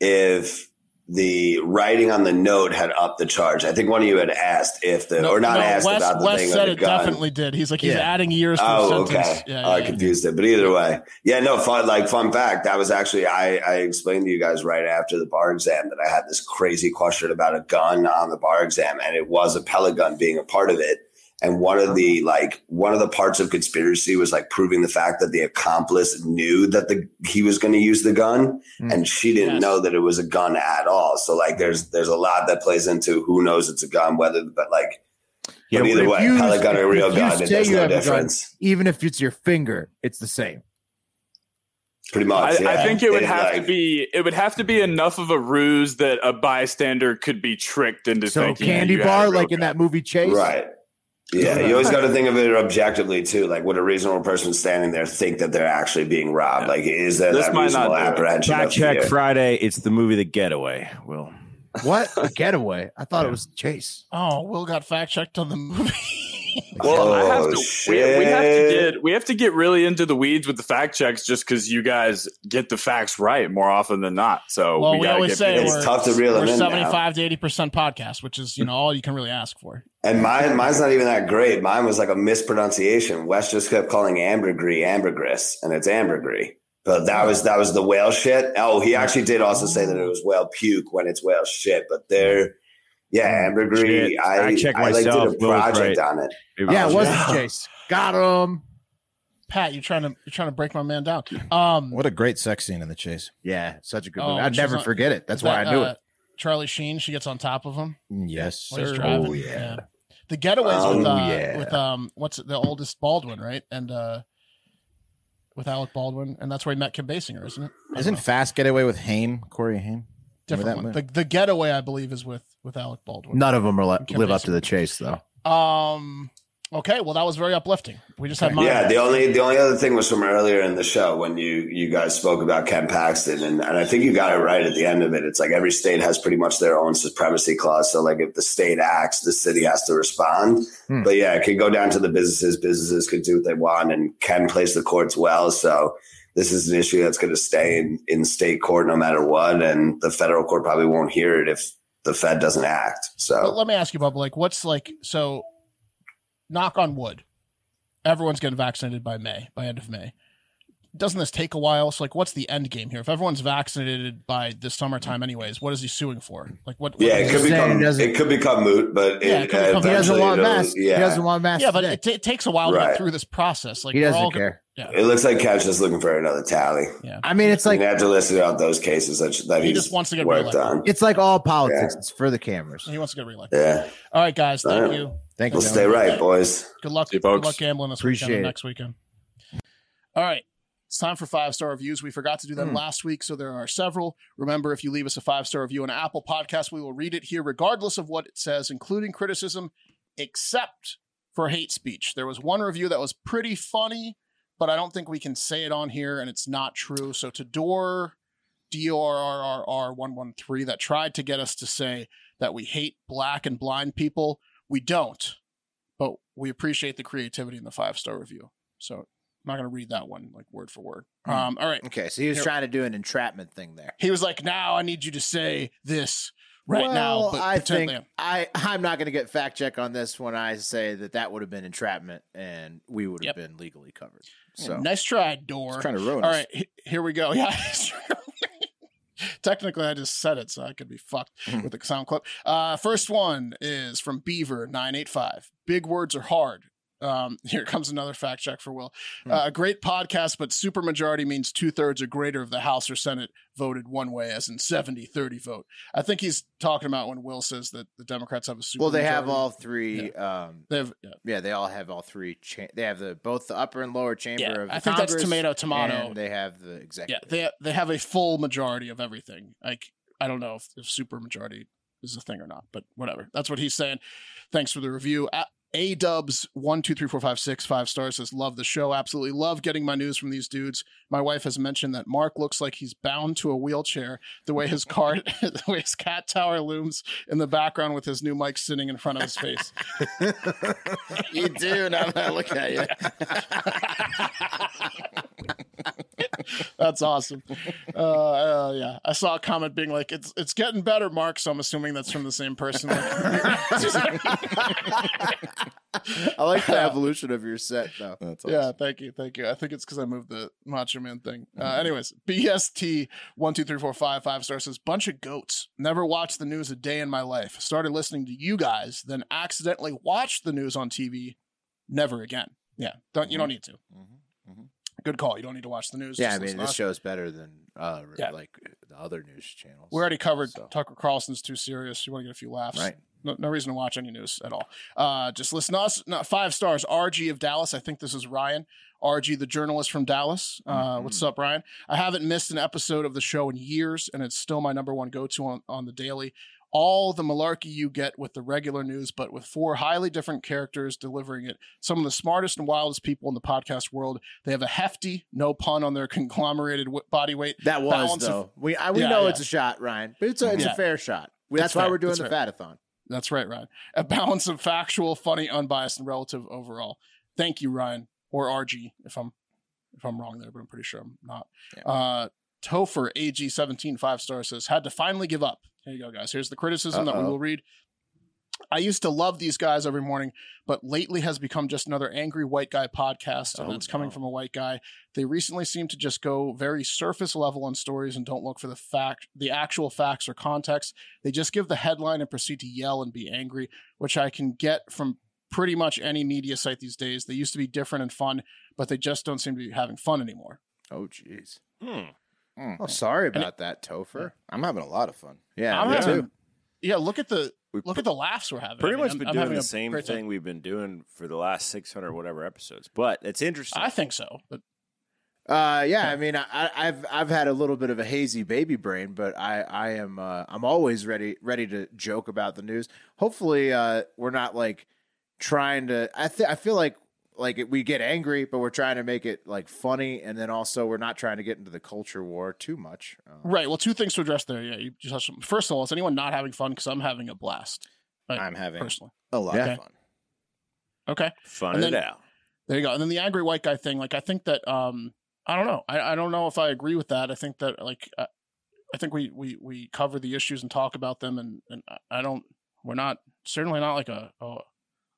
if the writing on the note had upped the charge. I think one of you had asked if the, No, or not no, asked Wes, about the Wes thing said it gun. definitely did. He's like he's Yeah. adding years to Oh, the okay. Yeah, oh, I yeah, confused it. But either way, yeah, no fun. Like fun fact, that was actually I, I explained to you guys right after the bar exam that I had this crazy question about a gun on the bar exam, and it was a pellet gun being a part of it. And one of the like one of the parts of conspiracy was like proving the fact that the accomplice knew that the he was going to use the gun, Mm. and she didn't Yes. know that it was a gun at all. So like there's there's a lot that plays into who knows it's a gun, whether but like Yeah, but but either if way, you- pellet gun or if real you gun, it say does you no have a gun. Even if it's your finger, it's the same. Pretty much. I, yeah. I think it would It, have to be it would have to be enough of a ruse that a bystander could be tricked into So thinking candy you had a bar, real like in that movie Chase, Right. Yeah, you always got to think of it objectively too. Like, would a reasonable person standing there think that they're actually being robbed? Like, is there This that might not reasonable do it. apprehension? of Fact check fear? Friday. It's the movie The Getaway. Will. What a getaway! I thought it was Chase. Oh, Will got fact checked on the movie. Well, I have Oh, to. We, we have to get we have to get really into the weeds with the fact checks, just because you guys get the facts right more often than not. So well, we, we, always get say people- It's we're, tough to reel we're them in now. 75 to 80 percent podcast, which is you know all you can really ask for. And mine, mine's not even that great. Mine was like a mispronunciation. Wes just kept calling ambergris ambergris, and it's ambergris. But that was that was the whale shit. Oh, he actually did also say that it was whale puke when it's whale shit. But they're yeah, ambergris. Shit. I, I checked I like did a project right. on it. Yeah, it wasn't yeah. Chase. Got him. Pat, you're trying to you're trying to break my man down. Um, What a great sex scene in the chase. Yeah, such a good Oh, movie. I'd never on- forget it. That's is why that, I knew uh, it. Charlie Sheen, she gets on top of him. Yes, sir. Oh, yeah. The getaways with Oh, uh, yeah. with um what's it, the oldest Baldwin, right? And uh with Alec Baldwin, and that's where he met Kim Basinger, isn't it? I don't know. Fast Getaway with Haim, Corey Haim? different that one? The the getaway, I believe, is with with Alec Baldwin. None of them are Kim live up to the chase, though. Um. Okay, well, that was very uplifting. We just had mine. Yeah, the only the only other thing was from earlier in the show when you you guys spoke about Ken Paxton, and, and I think you got it right at the end of it. It's like every state has pretty much their own supremacy clause. So like if the state acts, the city has to respond. Hmm. But yeah, it could go down to the businesses. Businesses could do what they want, and Ken plays the courts well. So this is an issue that's going to stay in, in state court no matter what, and the federal court probably won't hear it if the Fed doesn't act. But So let me ask you, Bubba, like, what's like, so knock on wood, everyone's getting vaccinated by May, by end of May. Doesn't this take a while? So, like, what's the end game here? If everyone's vaccinated by this summertime, mm-hmm. anyways, what is he suing for? Like, what? what yeah, is it could become he it could become moot, but Yeah, it, it could become- He doesn't want masks. Yeah, He doesn't want masks. yeah, but today. it, it takes a while to Right. get through this process. Like, he doesn't all- care. Yeah, It looks like Ken's just looking for another tally. Yeah. I mean, it's Like, like you have to list out those cases that, that He he's just wants to get worked reelected. on. it's like all politics. Yeah. It's for the cameras. he wants to get reelected. Yeah, All right, guys, thank All right. you. Thank you. we'll you. stay right, boys. Good luck. See Good luck gambling this Appreciate weekend next weekend. All right. It's time for five star reviews. We forgot to do them Hmm. last week, so there are several. Remember, if you leave us a five star review on Apple Podcast, we will read it here, regardless of what it says, including criticism, except for hate speech. There was one review that was pretty funny, but I don't think we can say it on here, and it's not true. So to Door D O R R R R one one three that tried to get us to say that we hate black and blind people, we don't but we appreciate the creativity in the five star review. So I'm not going to read that one like word for word. Um, all right. Okay, so he was Here. trying to do an entrapment thing there. He was like, "Now I need you to say this right well, now." But I think I I'm not going to get fact check on this when I say that that would have been entrapment and we would have Yep. been legally covered. Yeah, So nice try, door. He's trying to ruin All us. right, he- here we go. Yeah. Technically, I just said it, so I could be fucked with the sound clip. Uh, first one is from Beaver nine eight five. Big words are hard. Um, here comes another fact check for Will. Uh, great podcast, but supermajority means two thirds or greater of the House or Senate voted one way, as in 70 30 vote. I think he's talking about when Will says that the Democrats have a super. well, they have all three. Um, They have, yeah. yeah, they all have all three. Cha- they have the both the upper and lower chamber Yeah, of the I think that's tomato, tomato. and they have the executive. Yeah, they they have a full majority of everything. Like I don't know if, if super majority is a thing or not, but whatever. That's what he's saying. Thanks for the review. A- a Dubs one two three four five six five stars says love the show. Absolutely love getting my news from these dudes. My wife has mentioned that Mark looks like he's bound to a wheelchair. The way his car, the way his cat tower looms in the background with his new mic sitting in front of his face. you do. Now that I look at you. That's awesome. Uh, uh, yeah, I saw a comment being like, "It's it's getting better, Mark." So I'm assuming that's from the same person. I like the evolution of your set, though. That's Yeah, thank you, thank you. I think it's because I moved the Macho Man thing. Uh, anyways, BST one two three four five five star says bunch of goats. Never watched the news a day in my life. Started listening to you guys, then accidentally watched the news on TV. Never again. Yeah, don't you don't need to. Good call. You don't need to watch the news. Yeah, I mean, this us. show's better than uh, Yeah. like the other news channels. We already covered So- Tucker Carlson's too serious. You want to get a few laughs, Right. No, no reason to watch any news at all. Uh, just listen to us. No, five stars. RG of Dallas. I think this is Ryan. RG, the journalist from Dallas. Uh, What's up, Ryan? I haven't missed an episode of the show in years, and it's still my number one go to on, on the daily. All the malarkey you get with the regular news, but with four highly different characters delivering it. Some of the smartest and wildest people in the podcast world. They have a hefty, no pun on their conglomerated w- body weight. That was balance of- though. we I, we Yeah, know yeah. it's a shot, Ryan, but it's a it's Yeah. a fair shot. It's That's why fair. we're doing It's the fair. fatathon. That's right, Ryan. A balance of factual, funny, unbiased, and relative overall. Thank you, Ryan, or RG, if I'm if I'm wrong there, but I'm pretty sure I'm not. Uh Topher AG 17 five star says had to finally give up. Here you go, guys. Here's the criticism that we will read. I used to love these guys every morning, but lately has become just another angry white guy podcast, and Oh, it's coming no. from a white guy. They recently seem to just go very surface level on stories and don't look for the fact, the actual facts or context. They just give the headline and proceed to yell and be angry, which I can get from pretty much any media site these days. They used to be different and fun, but they just don't seem to be having fun anymore. Oh, jeez. Hmm. Oh, sorry about that, Topher. I'm having a lot of fun. Yeah, I'm me having- too. Yeah, look at the We look at the laughs we're having. Pretty I mean, much I'm- been I'm doing the same great time. thing we've been doing for the last 600 whatever episodes. But it's interesting. I think so, but Uh, yeah, I mean, I, I've I've had a little bit of a hazy baby brain, but I I am uh, I'm always ready ready to joke about the news. Hopefully, uh, we're not like trying to. I th- I feel like like we get angry, but we're trying to make it like funny, and then also we're not trying to get into the culture war too much. Uh, Right. Well, two things to address there. Yeah, you just touched on- First of all, is anyone not having fun? Because I'm having a blast. Like, I'm having personally. a lot Yeah. of fun. Okay. Fun And it then- out. There you go. And then the angry white guy thing. Like, I think that um, I don't know. I, I don't know if I agree with that. I think that like, uh, I think we we we cover the issues and talk about them, and and I- I don't. We're not certainly not like a. a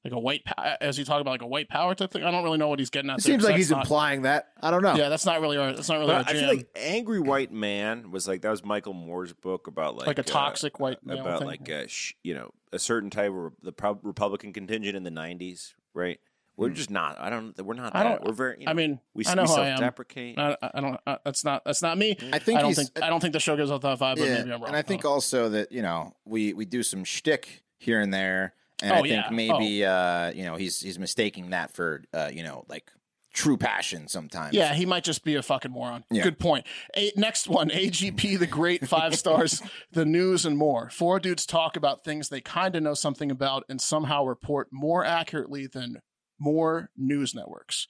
like a white, pa- as you talk about, like a white power type thing. I don't really know what he's getting at. it there, seems 'cause like he's not- implying that. I don't know. Yeah, that's not really our. That's not really our I jam. feel like Angry White Man was like that was Michael Moore's book about like Like a uh, toxic white male about thing. like uh, sh- you know a certain type of the pro- Republican contingent in the '90s, right? We're just not. I don't. We're not. I that. don't- We're very. You know, I mean, we, I know we who I am. self-deprecate. I, I don't. Uh, that's not. That's not me. I think I don't think. I don't think the show gives off that vibe. But Yeah, maybe I'm wrong. and I think Oh. also that you know we we do some shtick here and there, and Oh, I think yeah. maybe uh, you know he's he's mistaking that for uh, you know like true passion sometimes. Yeah, he might just be a fucking moron. Yeah. Good point. A- next one, AGP, the great five stars, the news and more. Four dudes talk about things they kind of know something about and somehow report more accurately than more news networks.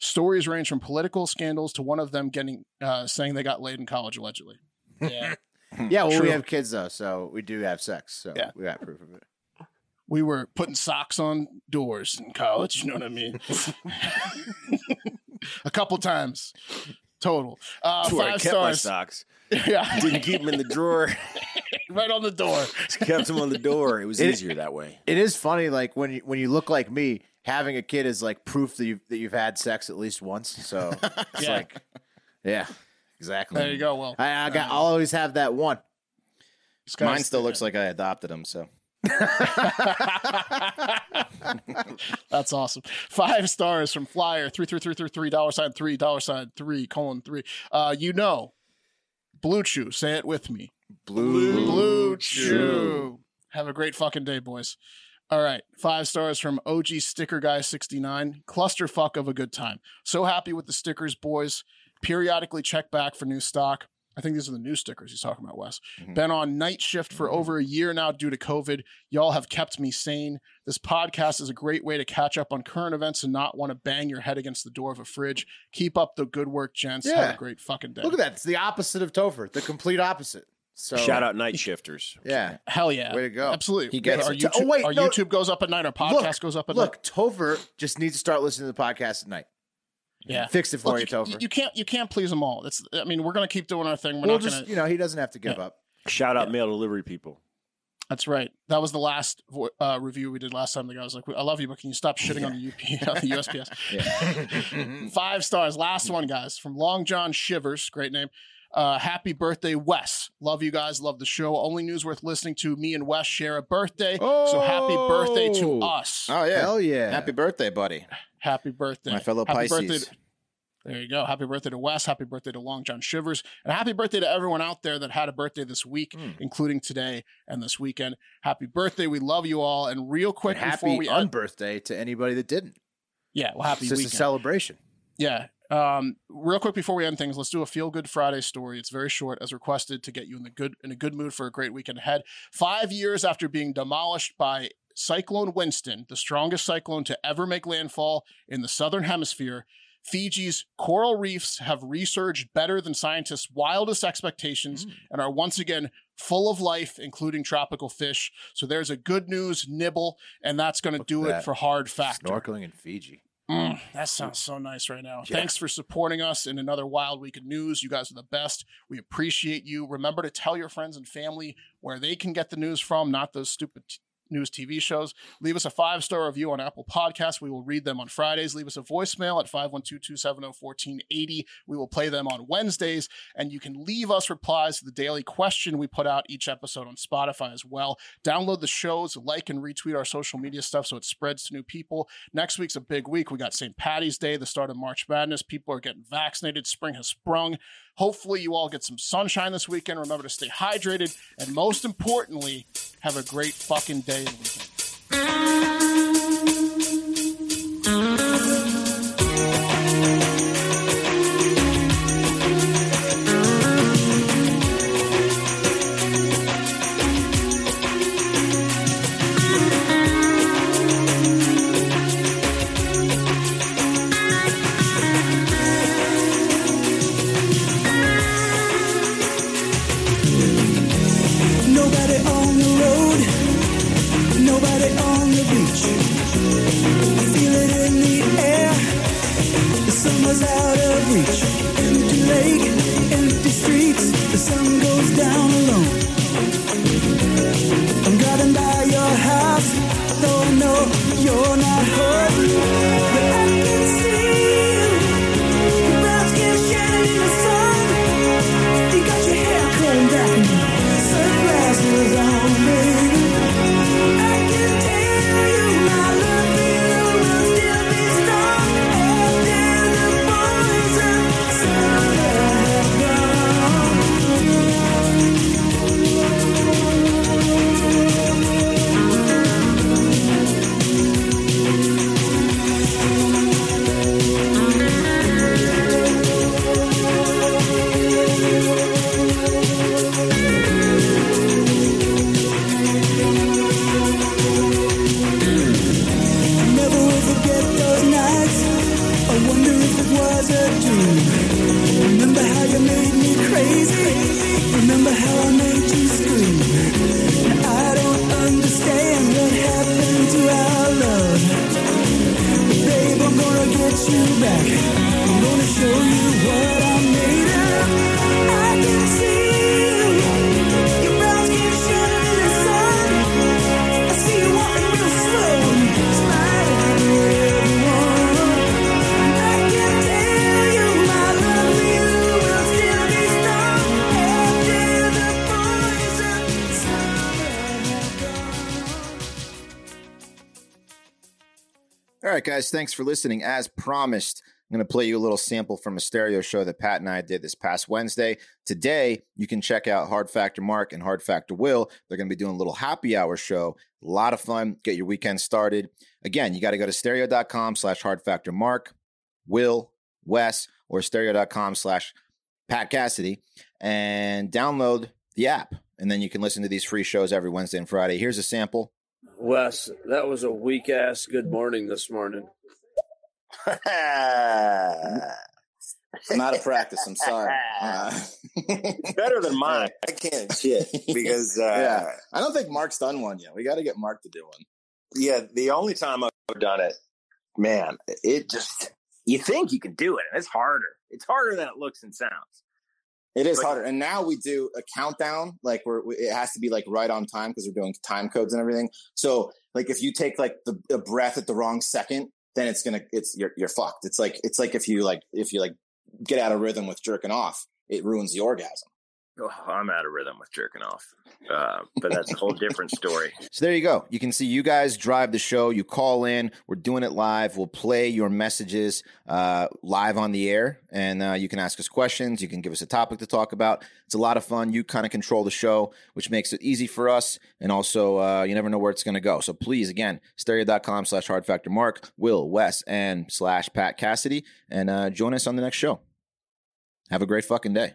Stories range from political scandals to one of them getting uh, saying they got laid in college allegedly. Yeah, yeah. Well, True. we have kids though, so we do have sex. So Yeah. we got proof of it. We were putting socks on doors in college. You know what I mean? a couple times total. Uh, That's where I five kept my socks. Yeah, Didn't keep them in the drawer. right on the door. Just kept them on the door. It was It- easier that way. It is funny, like when you when you look like me, having a kid is like proof that you've that you've had sex at least once. So it's Yeah. like, yeah, exactly. There you go. Well, I, I got. I'll always have that one. mine still looks like I adopted him. So That's awesome. Five stars from Flyer three three three three three dollar sign three dollar sign three colon three. Uh, you know, Blue Chew. Say it with me. blue, Blue Chew. Have a great fucking day, boys. All right, five stars from OG Sticker Guy sixty nine. Clusterfuck of a good time. So happy with the stickers, boys. Periodically check back for new stock. I think these are the new stickers he's talking about, Wes. Mm-hmm. Been on night shift for over a year now due to COVID. Y'all have kept me sane. This podcast is a great way to catch up on current events and not want to bang your head against the door of a fridge. Keep up the good work, gents. Have Yeah. a great fucking day. Look at that. It's the opposite of Topher. The complete opposite. So Shout out night shifters. Yeah. Hell yeah. Way to go. Absolutely. He gets our it. Oh, YouTube, Oh, wait, our no. YouTube goes up at night. Our podcast goes up at Look, night. Topher just needs to start listening to the podcast at night. Yeah. Fixed it for Look, you, you, Topher. you can't you can't please them all. It's I mean we're gonna keep doing our thing. We're We'll not just, gonna. you know, he doesn't have to give Yeah. up. Shout out mail delivery people. That's right. That was the last vo- uh, review we did last time. The guy was like, "I love you, but can you stop shitting on the UP on the USPS?" Five stars. Last one, guys, from Long John Shivers. Great name. Uh, happy birthday, Wes. Love you guys. Love the show. Only news worth listening to. Me and Wes share a birthday. Oh! So happy birthday to Oh. us. Oh yeah. Hell yeah. Happy birthday, buddy. Happy birthday. My fellow happy Pisces. Birthday to- there you go. Happy birthday to Wes. Happy birthday to Long John Shivers. And happy birthday to everyone out there that had a birthday this week, Hmm. including today and this weekend. Happy birthday. We love you all. And real quick And before happy we end, unbirthday to anybody that didn't. yeah, well, happy It's just weekend. a celebration. Yeah. Um, real quick before we end things, let's do a feel good Friday story. It's very short, as requested, to get you in the good in a good mood for a great weekend ahead. Five years after being demolished by Cyclone Winston, the strongest cyclone to ever make landfall in the southern hemisphere, Fiji's coral reefs have resurged better than scientists' wildest expectations and are once again full of life, including tropical fish. So there's a good news nibble, and that's going to do it for hard factor. Snorkeling in Fiji. Mm, that sounds so nice right now. Thanks for supporting us in another wild week of news. You guys are the best. We appreciate you. Remember to tell your friends and family where they can get the news from, not those stupid news TV shows. Leave us a five star review on Apple Podcasts. We will read them on Fridays. Leave us a voicemail at 512 270 1480. We will play them on Wednesdays. And you can leave us replies to the daily question we put out each episode on Spotify as well. Download the shows, like and retweet our social media stuff so it spreads to new people. Next week's a big week. We got St. Patty's Day, the start of March Madness. People are getting vaccinated. Spring has sprung. Hopefully, you all get some sunshine this weekend. Remember to stay hydrated. And most importantly, have a great fucking day and weekend. Right, guys, thanks for listening. As promised, I'm going to play you a little sample from a stereo show that Pat and I did this past Wednesday. Today, you can check out Hard Factor Mark and Hard Factor Will. They're going to be doing a little happy hour show. A lot of fun. Get your weekend started. Again, you got to go to stereo.com slash hard factor mark, Will, Wes, or stereo.com slash Pat Cassidy and download the app. And then you can listen to these free shows every Wednesday and Friday. Here's a sample. Wes, that was a weak ass good morning this morning. I'm out of practice. I'm sorry. Uh, Better than mine. I can't shit because uh, yeah, I don't think Mark's done one yet. We got to get Mark to do one. yeah, the only time I've done it, man, it just you think you can do it, and it's harder. It's harder than it looks and sounds. It is But- harder. And now we do a countdown. Like we're, we- it has to be like right on time because we're doing time codes and everything. So like if you take like the a breath at the wrong second, then it's gonna it's you're you're fucked. It's like it's like if you like if you like get out of rhythm with jerking off, it ruins the orgasm. Oh, I'm out of rhythm with jerking off, uh, but that's a whole different story. So there you go. You can see you guys drive the show. You call in. We're doing it live. We'll play your messages uh, live on the air, and uh, you can ask us questions. You can give us a topic to talk about. It's a lot of fun. You kind of control the show, which makes it easy for us. And also, uh, you never know where it's going to go. So please, again, stereo.com slash hard factor mark, Will, Wes, and slash Pat Cassidy, and uh, join us on the next show. Have a great fucking day.